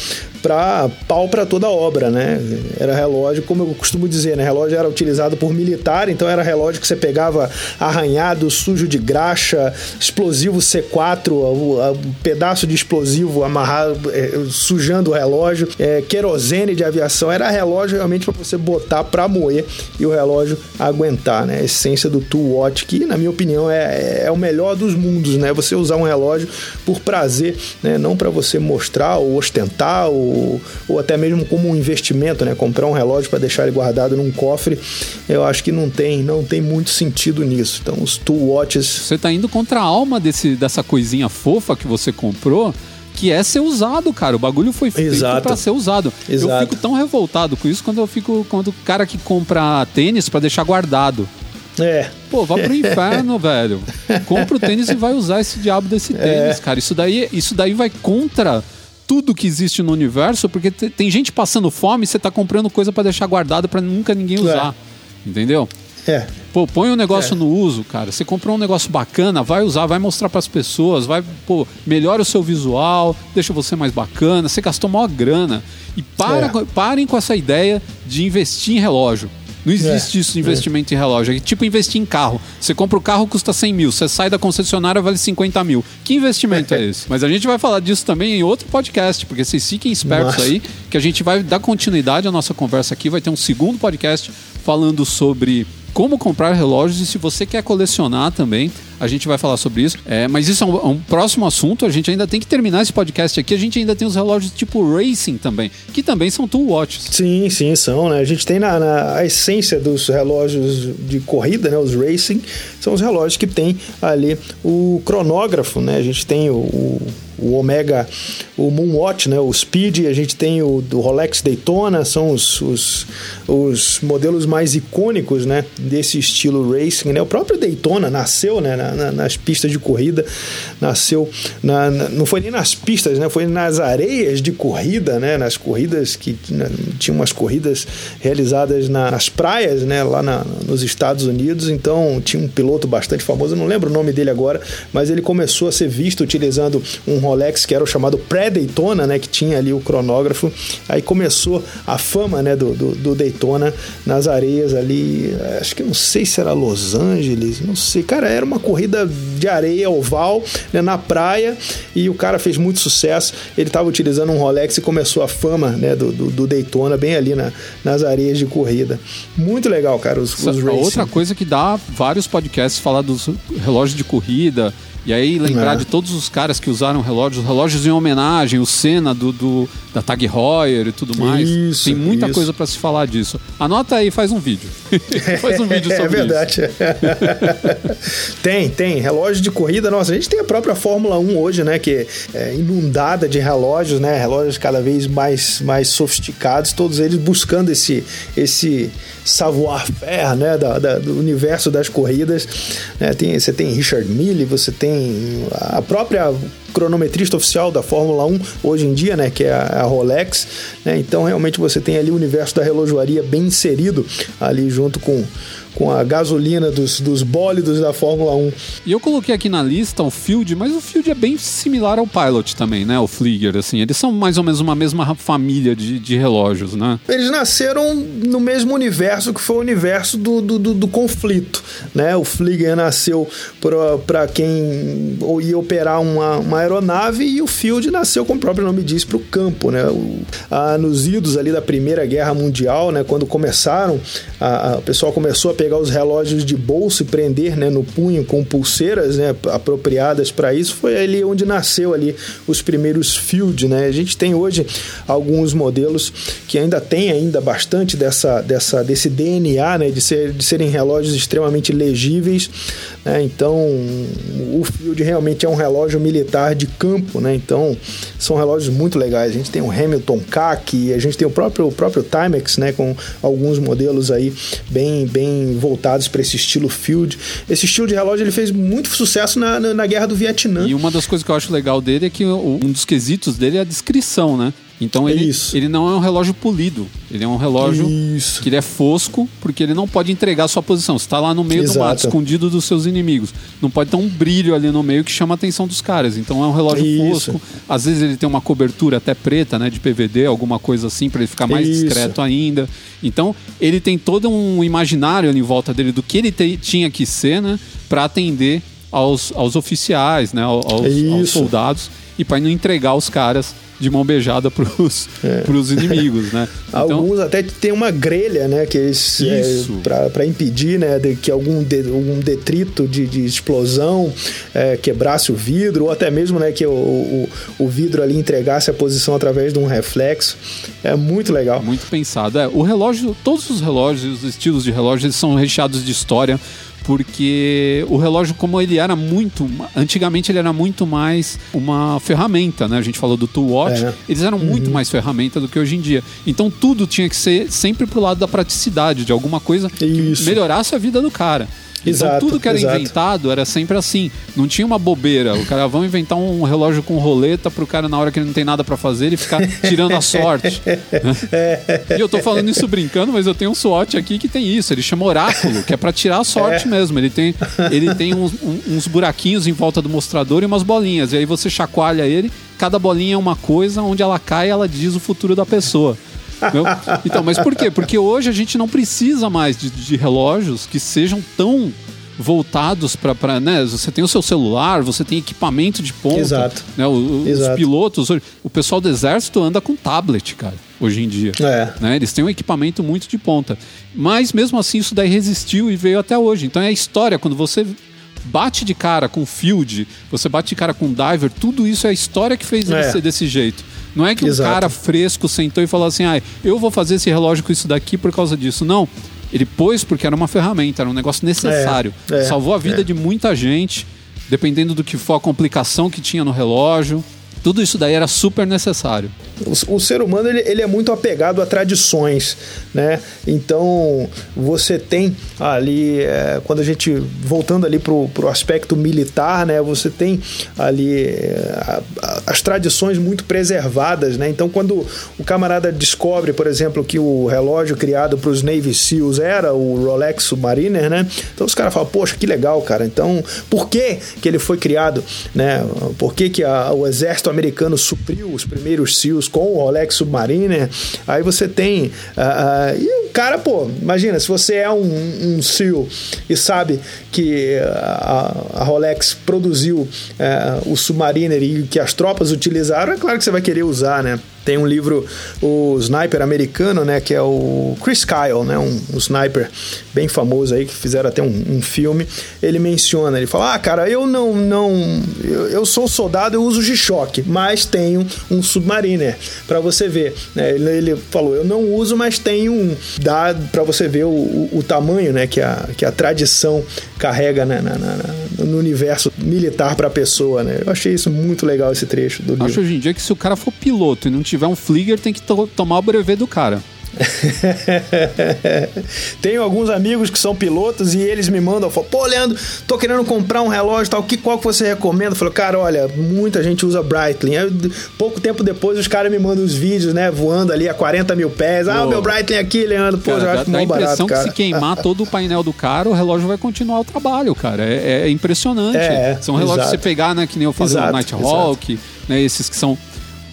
para pau para toda obra, né? Era relógio, como eu costumo dizer, né? Relógio era utilizado por militar, então era relógio que você pegava arranhado, sujo de graxa, explosivo C4, um pedaço de explosivo amarrado, é, sujando o relógio, é, querosene de aviação, era relógio realmente para você botar para moer e o relógio aguentar, né? A essência do Tool Watch, que na minha opinião é, é o melhor dos mundos, né? Você usar um relógio por prazer, né? Não para você mostrar ou ostentar ou ou, até mesmo como um investimento, né? Comprar um relógio para deixar ele guardado num cofre, eu acho que não tem, não tem muito sentido nisso. Então, os tool watches. Você está indo contra a alma desse, dessa coisinha fofa que você comprou que é ser usado, cara. O bagulho foi feito para ser usado. Exato. Eu fico tão revoltado com isso quando eu fico quando o cara que compra tênis para deixar guardado. É. Pô, vá pro [LAUGHS] inferno, velho. Compra o tênis e vai usar esse diabo desse é. tênis, é. cara. Isso daí, isso daí vai contra tudo que existe no universo, porque tem gente passando fome e você tá comprando coisa para deixar guardada para nunca ninguém usar. É. Entendeu? É. Pô, põe um negócio é. no uso, cara. Você comprou um negócio bacana, vai usar, vai mostrar para as pessoas, vai, pô, melhora o seu visual, deixa você mais bacana. Você gastou maior grana. E para, é. parem com essa ideia de investir em relógio. Não existe é, isso, investimento é. em relógio. É tipo investir em carro. Você compra o carro, custa 100 mil. Você sai da concessionária, vale 50 mil. Que investimento é [LAUGHS] esse? Mas a gente vai falar disso também em outro podcast, porque vocês fiquem espertos Nossa. aí, que a gente vai dar continuidade à nossa conversa aqui. Vai ter um segundo podcast falando sobre como comprar relógios e se você quer colecionar também, a gente vai falar sobre isso. É, mas isso é um, é um, próximo assunto. A gente ainda tem que terminar esse podcast aqui. A gente ainda tem os relógios tipo Racing também, que também são tool watches. Sim, sim, são, né? A gente tem na, na a essência dos relógios de corrida, né? Os Racing, são os relógios que tem ali o cronógrafo, né? A gente tem o, o o Omega, o Moonwatch, né, o Speed, a gente tem o do Rolex Daytona, são os, os, os modelos mais icônicos né, desse estilo racing. Né? O próprio Daytona nasceu né, na, na, nas pistas de corrida, nasceu, na, não foi nem nas pistas, né, foi nas areias de corrida, né, nas corridas que né, tinham umas corridas realizadas nas praias né, lá nos Estados Unidos. Então tinha um piloto bastante famoso, não lembro o nome dele agora, mas ele começou a ser visto utilizando um Rolex que era o chamado pré-Daytona, né, que tinha ali o cronógrafo. Aí começou a fama, né, do, do, do, Daytona nas areias ali, acho que não sei se era Los Angeles, não sei, cara, era uma corrida de areia oval, né, na praia, e o cara fez muito sucesso. Ele estava utilizando um Rolex e começou a fama, né, do, do, do Daytona bem ali na, nas areias de corrida. Muito legal, cara, os, os Outra coisa que dá vários podcasts falar dos relógios de corrida, e aí lembrar é. de todos os caras que usaram relógios, relógios em homenagem, o Senna do, do da Tag Heuer e tudo mais. Isso, Tem muita isso. coisa para se falar disso. Anota aí, faz um vídeo. [LAUGHS] faz um vídeo é sobre isso. É [LAUGHS] verdade. tem, tem. Relógio de corrida, nossa, a gente tem a própria Fórmula 1 hoje, né, que é inundada de relógios, né, relógios cada vez mais mais sofisticados, todos eles buscando esse esse savoir-faire, né, da, da, do universo das corridas. Né, tem, você tem Richard Mille, você tem a própria cronometrista oficial da Fórmula 1 hoje em dia, né, que é a, Rolex, né? Então realmente você tem ali o universo da relojoaria bem inserido ali junto com com a gasolina dos, dos bólidos da Fórmula 1. E eu coloquei aqui na lista o Field, mas o Field é bem similar ao Pilot também, né? O Flieger, assim. Eles são mais ou menos uma mesma família de, de relógios, né? Eles nasceram no mesmo universo que foi o universo do, do, do, do conflito, né? O Flieger nasceu para quem ia operar uma, uma aeronave e o Field nasceu, como o próprio nome diz, para o campo, né? O, a, nos idos ali da Primeira Guerra Mundial, né? Quando começaram, a, a, o pessoal começou a pegar os relógios de bolso e prender né, no punho com pulseiras né, apropriadas para isso, foi ali onde nasceu ali os primeiros Field. Né? A gente tem hoje alguns modelos que ainda tem ainda bastante dessa, dessa, desse DNA né, de, ser, de serem relógios extremamente legíveis. Né? Então, o Field realmente é um relógio militar de campo. Né? Então, são relógios muito legais. A gente tem o Hamilton CAC, a gente tem o próprio, o próprio Timex né, com alguns modelos aí bem, bem voltados para esse estilo field. Esse estilo de relógio ele fez muito sucesso na, na, na, guerra do Vietnã. E uma das coisas que eu acho legal dele é que um dos quesitos dele é a descrição, né? Então ele, ele não é um relógio polido, ele é um relógio Isso. que ele é fosco, porque ele não pode entregar a sua posição. Você está lá no meio Exato. do mato, escondido dos seus inimigos. Não pode ter um brilho ali no meio que chama a atenção dos caras. Então é um relógio Isso. fosco. Às vezes ele tem uma cobertura até preta, né, de PVD, alguma coisa assim, para ele ficar mais Isso. discreto ainda. Então ele tem todo um imaginário ali em volta dele do que ele te, tinha que ser, né, para atender aos, aos oficiais, né, aos, aos soldados e para não entregar os caras de mão beijada pros, é. pros inimigos, né? Então, [LAUGHS] Alguns até tem uma grelha, né? Que eles, é, para impedir né, de, que algum, de, algum detrito de, de explosão é, quebrasse o vidro, ou até mesmo né, que o, o, o, vidro ali entregasse a posição através de um reflexo. É muito legal. Muito pensado. É, o relógio, todos os relógios, os estilos de relógio, eles são recheados de história porque o relógio, como ele era muito. Antigamente ele era muito mais uma ferramenta, né? A gente falou do Tool Watch, é. eles eram uhum. muito mais ferramenta do que hoje em dia. Então tudo tinha que ser sempre pro lado da praticidade, de alguma coisa Isso. que melhorasse a vida do cara. Então exato, tudo que era exato. inventado era sempre assim. Não tinha uma bobeira. O cara vão inventar um relógio com roleta pro cara na hora que ele não tem nada para fazer ele ficar tirando a sorte. [LAUGHS] e eu tô falando isso brincando, mas eu tenho um SWOT aqui que tem isso. Ele chama oráculo, que é para tirar a sorte é. mesmo. Ele tem, ele tem uns, uns buraquinhos em volta do mostrador e umas bolinhas. E aí você chacoalha ele, cada bolinha é uma coisa, onde ela cai, ela diz o futuro da pessoa. Então, mas por quê? Porque hoje a gente não precisa mais de, de relógios que sejam tão voltados para, né? Você tem o seu celular, você tem equipamento de ponta. Exato. Né? O, Exato. Os pilotos, o pessoal do exército anda com tablet, cara, hoje em dia. É. Né? Eles têm um equipamento muito de ponta. Mas mesmo assim isso daí resistiu e veio até hoje. Então é a história, quando você bate de cara com field, você bate de cara com diver, tudo isso é a história que fez é. ele ser desse jeito. Não é que Exato. um cara fresco sentou e falou assim: ah, eu vou fazer esse relógio com isso daqui por causa disso. Não. Ele pôs porque era uma ferramenta, era um negócio necessário. É, é, Salvou a vida é. de muita gente, dependendo do que for a complicação que tinha no relógio. Tudo isso daí era super necessário. O, o ser humano ele, ele, é muito apegado a tradições, né? Então você tem ali, é, quando a gente voltando ali pro, pro aspecto militar, né? Você tem ali é, a, a, as tradições muito preservadas, né? Então quando o camarada descobre, por exemplo, que o relógio criado para os Navy SEALs era o Rolex Submariner, né? Então os caras falam, poxa, que legal, cara. Então por que que ele foi criado, né? Por que que a, o exército americano supriu os primeiros SEALs com o Rolex Submariner. Aí você tem. Uh, uh, e o cara, pô, imagina, se você é um, um SEAL e sabe que a, a Rolex produziu uh, o Submariner e que as tropas utilizaram, é claro que você vai querer usar, né? Tem um livro, o Sniper americano, né? Que é o Chris Kyle, né? Um, um sniper bem famoso aí, que fizeram até um, um, filme. Ele menciona, ele fala, ah, cara, eu não... não eu, eu sou soldado, eu uso G-Shock, mas tenho um Submariner, para você ver. Né? Ele, ele, falou, eu não uso, mas tenho um... Dá para você ver o, o, o, tamanho, né? Que a, que a tradição carrega né? na, na, na, no universo militar para a pessoa, né? Eu achei isso muito legal, esse trecho do Acho livro. hoje em dia que se o cara for piloto e não tiver tiver um Flieger, tem que to tomar o brevet do cara. [LAUGHS] Tenho alguns amigos que são pilotos e eles me mandam, falam, pô, Leandro, tô querendo comprar um relógio tal, que, qual que você recomenda? Eu falo, cara, olha, muita gente usa Breitling. Aí, pouco tempo depois os caras me mandam os vídeos, né, voando ali a 40 mil pés. Ah, o meu Breitling aqui, Leandro, pô, cara, já acho dá a impressão barato, que se queimar [LAUGHS] todo o painel do cara, o relógio vai continuar o trabalho, cara. É, é impressionante. É, são relógios exato. que você pegar, né, que nem eu falei, Exato, o Nighthawk, né, esses que são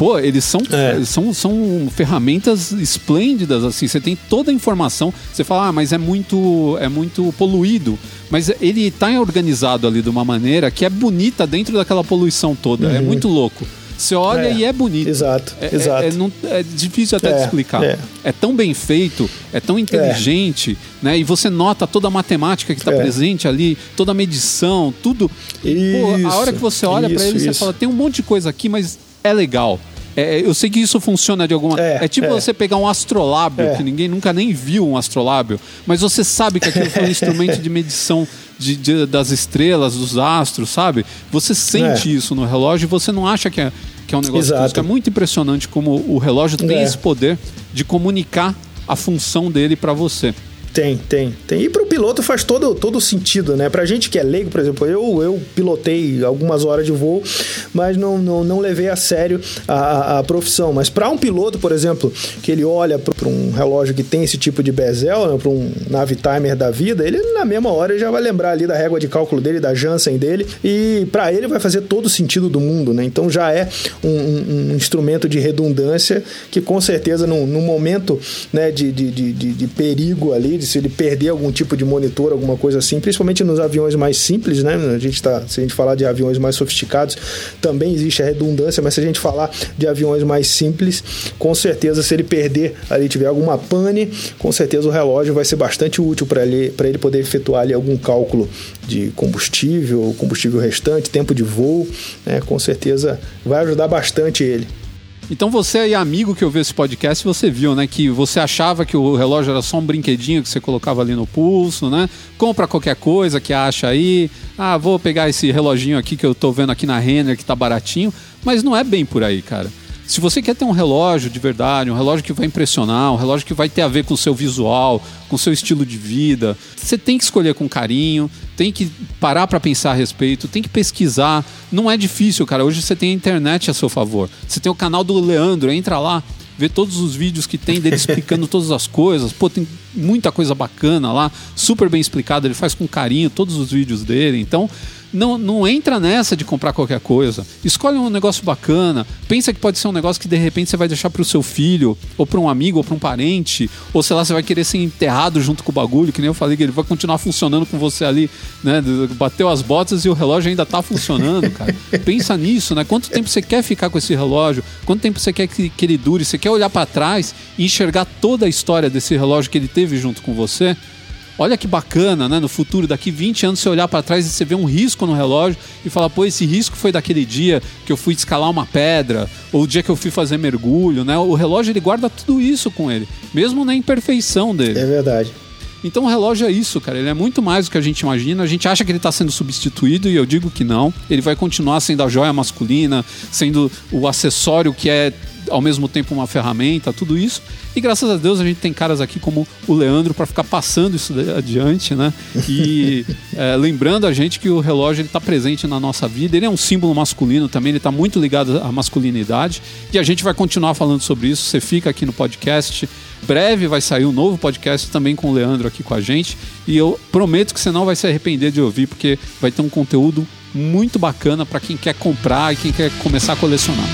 Pô, eles são, É. são, são ferramentas esplêndidas, assim, você tem toda a informação, você fala, ah, mas é muito, é muito poluído. Mas ele tá organizado ali de uma maneira que é bonita dentro daquela poluição toda. É muito louco. Você olha Uhum. É, e é bonito. exato, É, é- exato. é não- é difícil até É, de explicar. é. É. tão bem feito, é tão inteligente, né? E você nota toda a matemática que está É. presente ali, toda a medição, tudo. E, pô, a Isso, hora que você olha para isso, ele, você isso. fala, tem um monte de coisa aqui, mas é legal. É, eu sei que isso funciona de alguma É, É, tipo é. você pegar um astrolábio, É. que ninguém nunca nem viu um astrolábio, mas você sabe que aquilo foi um [LAUGHS] instrumento de medição de- de- das estrelas, dos astros, sabe? Você sente É. isso no relógio e você não acha que é, que é um negócio Exato. É muito impressionante como o relógio tem É. esse poder de comunicar a função dele para você. Tem, tem, tem. E pro piloto faz todo, todo sentido, né? Pra gente que é leigo, por exemplo, eu, eu pilotei algumas horas de voo, mas não, não, não levei a sério a, a, profissão. Mas para um piloto, por exemplo, que ele olha para um relógio que tem esse tipo de bezel, né? para um nave timer da vida, ele na mesma hora já vai lembrar ali da régua de cálculo dele, da Janssen dele, e para ele vai fazer todo o sentido do mundo, né? Então já é um, um- um instrumento de redundância que com certeza num, num momento né, de, de, de- de perigo ali, se ele perder algum tipo de monitor, alguma coisa assim, principalmente nos aviões mais simples, né? A gente tá, se a gente falar de aviões mais sofisticados, também existe a redundância, mas se a gente falar de aviões mais simples, com certeza se ele perder ali, tiver alguma pane, com certeza o relógio vai ser bastante útil para ele, ele poder efetuar ali algum cálculo de combustível, combustível restante, tempo de voo, né? Com certeza vai ajudar bastante ele. Então você aí, amigo que ouviu esse podcast, você viu, né, que você achava que o relógio era só um brinquedinho que você colocava ali no pulso, né? Compra qualquer coisa que acha aí. Ah, vou pegar esse reloginho aqui que eu tô vendo aqui na Renner que tá baratinho, mas não é bem por aí, cara. Se você quer ter um relógio de verdade, um relógio que vai impressionar, um relógio que vai ter a ver com o seu visual, com o seu estilo de vida, você tem que escolher com carinho, tem que parar para pensar a respeito, tem que pesquisar. Não é difícil, cara. Hoje você tem a internet a seu favor. Você tem o canal do Leandro, entra lá, vê todos os vídeos que tem dele explicando [LAUGHS] todas as coisas. Pô, tem muita coisa bacana lá, super bem explicado. Ele faz com carinho todos os vídeos dele. Então, não, não entra nessa de comprar qualquer coisa. Escolhe um negócio bacana. Pensa que pode ser um negócio que de repente você vai deixar pro seu filho, ou para um amigo, ou para um parente, ou sei lá, você vai querer ser enterrado junto com o bagulho, que nem eu falei, que ele vai continuar funcionando com você ali, né? Bateu as botas e o relógio ainda tá funcionando, cara. [LAUGHS] Pensa nisso, né? Quanto tempo você quer ficar com esse relógio? Quanto tempo você quer que, que ele dure? Você quer olhar para trás e enxergar toda a história desse relógio que ele teve junto com você? Olha que bacana, né? No futuro, daqui 20 anos, você olhar para trás e você vê um risco no relógio e falar, pô, esse risco foi daquele dia que eu fui escalar uma pedra, ou o dia que eu fui fazer mergulho, né? O relógio ele guarda tudo isso com ele, mesmo na imperfeição dele. É verdade. Então o relógio é isso, cara. Ele é muito mais do que a gente imagina. A gente acha que ele está sendo substituído e eu digo que não. Ele vai continuar sendo a joia masculina, sendo o acessório que é ao mesmo tempo uma ferramenta, tudo isso. E graças a Deus a gente tem caras aqui como o Leandro para ficar passando isso adiante, né? E é, [LAUGHS] lembrando a gente que o relógio ele está presente na nossa vida. Ele é um símbolo masculino também. Ele está muito ligado à masculinidade. E a gente vai continuar falando sobre isso. Você fica aqui no podcast. Breve vai sair um novo podcast também com o Leandro aqui com a gente. E eu prometo que você não vai se arrepender de ouvir, porque vai ter um conteúdo muito bacana para quem quer comprar e quem quer começar a colecionar.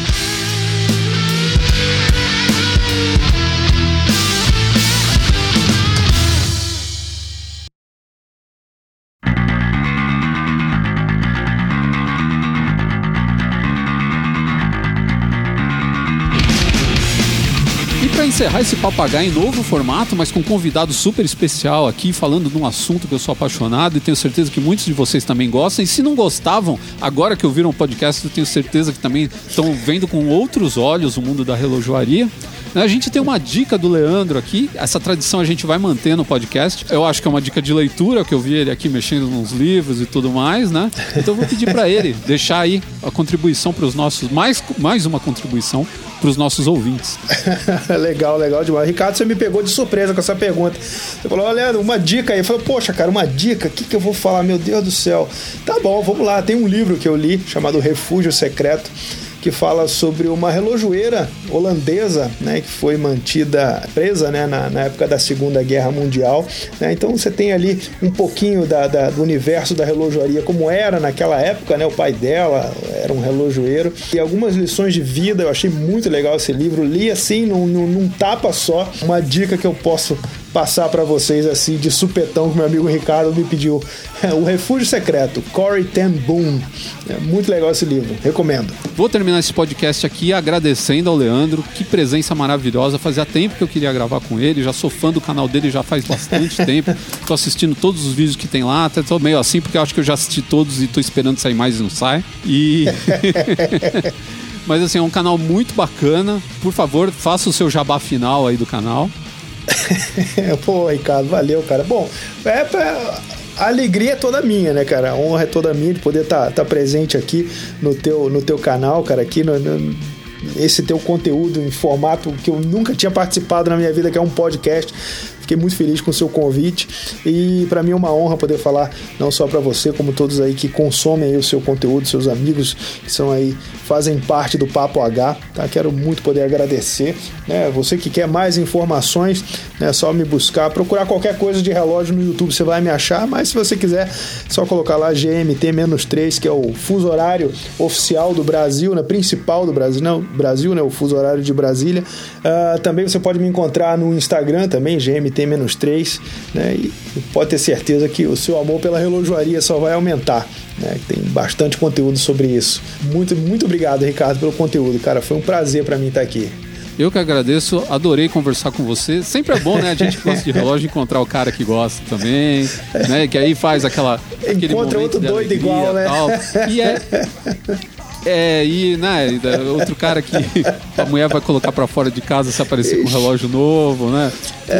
Encerrar esse papagaio em novo formato, mas com um convidado super especial aqui, falando de um assunto que eu sou apaixonado e tenho certeza que muitos de vocês também gostam. E se não gostavam, agora que ouviram o podcast, eu tenho certeza que também estão vendo com outros olhos o mundo da relojoaria. A gente tem uma dica do Leandro aqui, essa tradição a gente vai manter no podcast. Eu acho que é uma dica de leitura, que eu vi ele aqui mexendo nos livros e tudo mais, né? Então eu vou pedir para ele deixar aí a contribuição para os nossos, mais, mais uma contribuição para os nossos ouvintes. [LAUGHS] legal, legal demais. Ricardo, você me pegou de surpresa com essa pergunta. Você falou, olha, uma dica aí. Eu falei, poxa, cara, uma dica, o que, que eu vou falar? Meu Deus do céu. Tá bom, vamos lá. Tem um livro que eu li chamado Refúgio Secreto que fala sobre uma relojoeira holandesa, né, que foi mantida presa né, na, na época da Segunda Guerra Mundial. Né? Então você tem ali um pouquinho da, da, do universo da relojoaria, como era naquela época, né? O pai dela era um relojoeiro. E algumas lições de vida, eu achei muito legal esse livro. Li assim, num, num, num tapa só. Uma dica que eu posso passar para vocês assim de supetão que meu amigo Ricardo me pediu. o Refúgio Secreto, Corey Ten Boom. É muito legal esse livro, recomendo. Vou terminar esse podcast aqui agradecendo ao Leandro, que presença maravilhosa. Fazia tempo que eu queria gravar com ele, já sou fã do canal dele já faz bastante [LAUGHS] tempo. Tô assistindo todos os vídeos que tem lá, até tô meio assim porque eu acho que eu já assisti todos e tô esperando sair mais e não sai. E [LAUGHS] [LAUGHS] Mas assim, é um canal muito bacana. Por favor, faça o seu jabá final aí do canal. [LAUGHS] Pô, Ricardo, valeu, cara. Bom, é pra a alegria é toda minha, né, cara? A honra é toda minha de poder estar tá, tá presente aqui no teu, no teu canal, cara, aqui no, no, esse teu conteúdo em formato que eu nunca tinha participado na minha vida, que é um podcast. Fiquei muito feliz com o seu convite e para mim é uma honra poder falar não só para você, como todos aí que consomem o seu conteúdo, seus amigos que são aí fazem parte do Papo H, tá? Quero muito poder agradecer, né? Você que quer mais informações, né? É só me buscar, procurar qualquer coisa de relógio no YouTube, você vai me achar, mas se você quiser, só colocar lá GMT-3, que é o fuso horário oficial do Brasil, né? Principal do Brasil, não, Brasil, né? O fuso horário de Brasília. Uh, também você pode me encontrar no Instagram também, GMT tem menos 3, né? E pode ter certeza que o seu amor pela relojoaria só vai aumentar. Né? Tem bastante conteúdo sobre isso. Muito, muito obrigado, Ricardo, pelo conteúdo, cara. Foi um prazer para mim estar aqui. Eu que agradeço, adorei conversar com você. Sempre é bom, né? A gente [LAUGHS] que gosta de relógio encontrar o cara que gosta também, né? Que aí faz aquela. Encontra outro doido igual, né? Tal. E é. [LAUGHS] É, e, né, outro cara que a mulher vai colocar para fora de casa se aparecer com um relógio novo, né?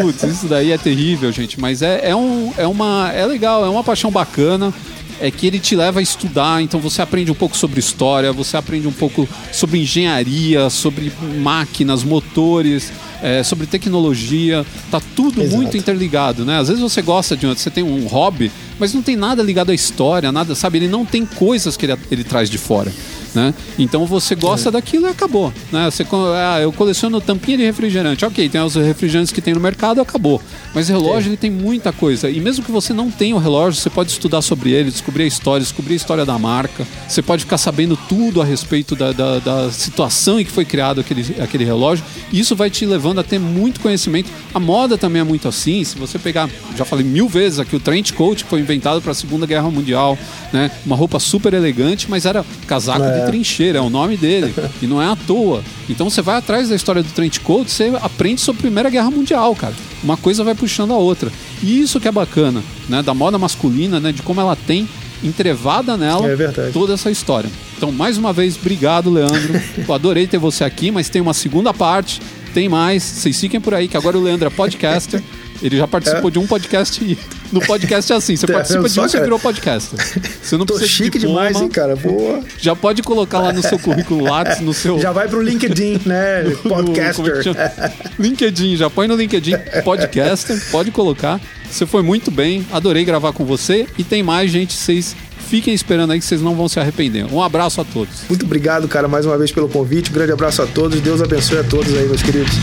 Putz, isso daí é terrível, gente. Mas é, é, um, é uma. É legal, é uma paixão bacana. É que ele te leva a estudar, então você aprende um pouco sobre história, você aprende um pouco sobre engenharia, sobre máquinas, motores, é, sobre tecnologia. Tá tudo Exato. muito interligado, né? Às vezes você gosta de. Você tem um hobby, mas não tem nada ligado à história, nada, sabe? Ele não tem coisas que ele, ele traz de fora. Né? Então você gosta é. daquilo e acabou. Né? Você, ah, eu coleciono tampinha de refrigerante. Ok, tem os refrigerantes que tem no mercado, acabou. Mas relógio ele tem muita coisa. E mesmo que você não tenha o relógio, você pode estudar sobre ele, descobrir a história, descobrir a história da marca. Você pode ficar sabendo tudo a respeito da, da, da situação em que foi criado aquele, aquele relógio. E isso vai te levando a ter muito conhecimento. A moda também é muito assim. Se você pegar, já falei mil vezes aqui, o trench coat que foi inventado para a Segunda Guerra Mundial, né? Uma roupa super elegante, mas era casaco é. de trincheira, é o nome dele. e não é à toa. Então você vai atrás da história do trench coat, você aprende sobre a Primeira Guerra Mundial, cara. Uma coisa vai puxando a outra. E isso que é bacana, né? Da moda masculina, né? De como ela tem entrevada nela é toda essa história. Então, mais uma vez, obrigado, Leandro. [LAUGHS] Eu adorei ter você aqui, mas tem uma segunda parte, tem mais. Vocês fiquem por aí, que agora o Leandro é podcaster. Ele já participou é. de um podcast e [LAUGHS] no podcast é assim, você participa de um, você virou podcaster. Você não Tô precisa chique de diploma, demais, hein, cara? Boa. Já pode colocar lá no seu currículo [LAUGHS] Lattes, no seu... Já vai pro LinkedIn, né? [LAUGHS] Podcaster. No, é LinkedIn, já põe no LinkedIn podcaster, pode colocar. Você foi muito bem, adorei gravar com você e tem mais, gente, vocês fiquem esperando aí que vocês não vão se arrepender. Um abraço a todos. Muito obrigado, cara, mais uma vez pelo convite. Um grande abraço a todos. Deus abençoe a todos aí, meus queridos.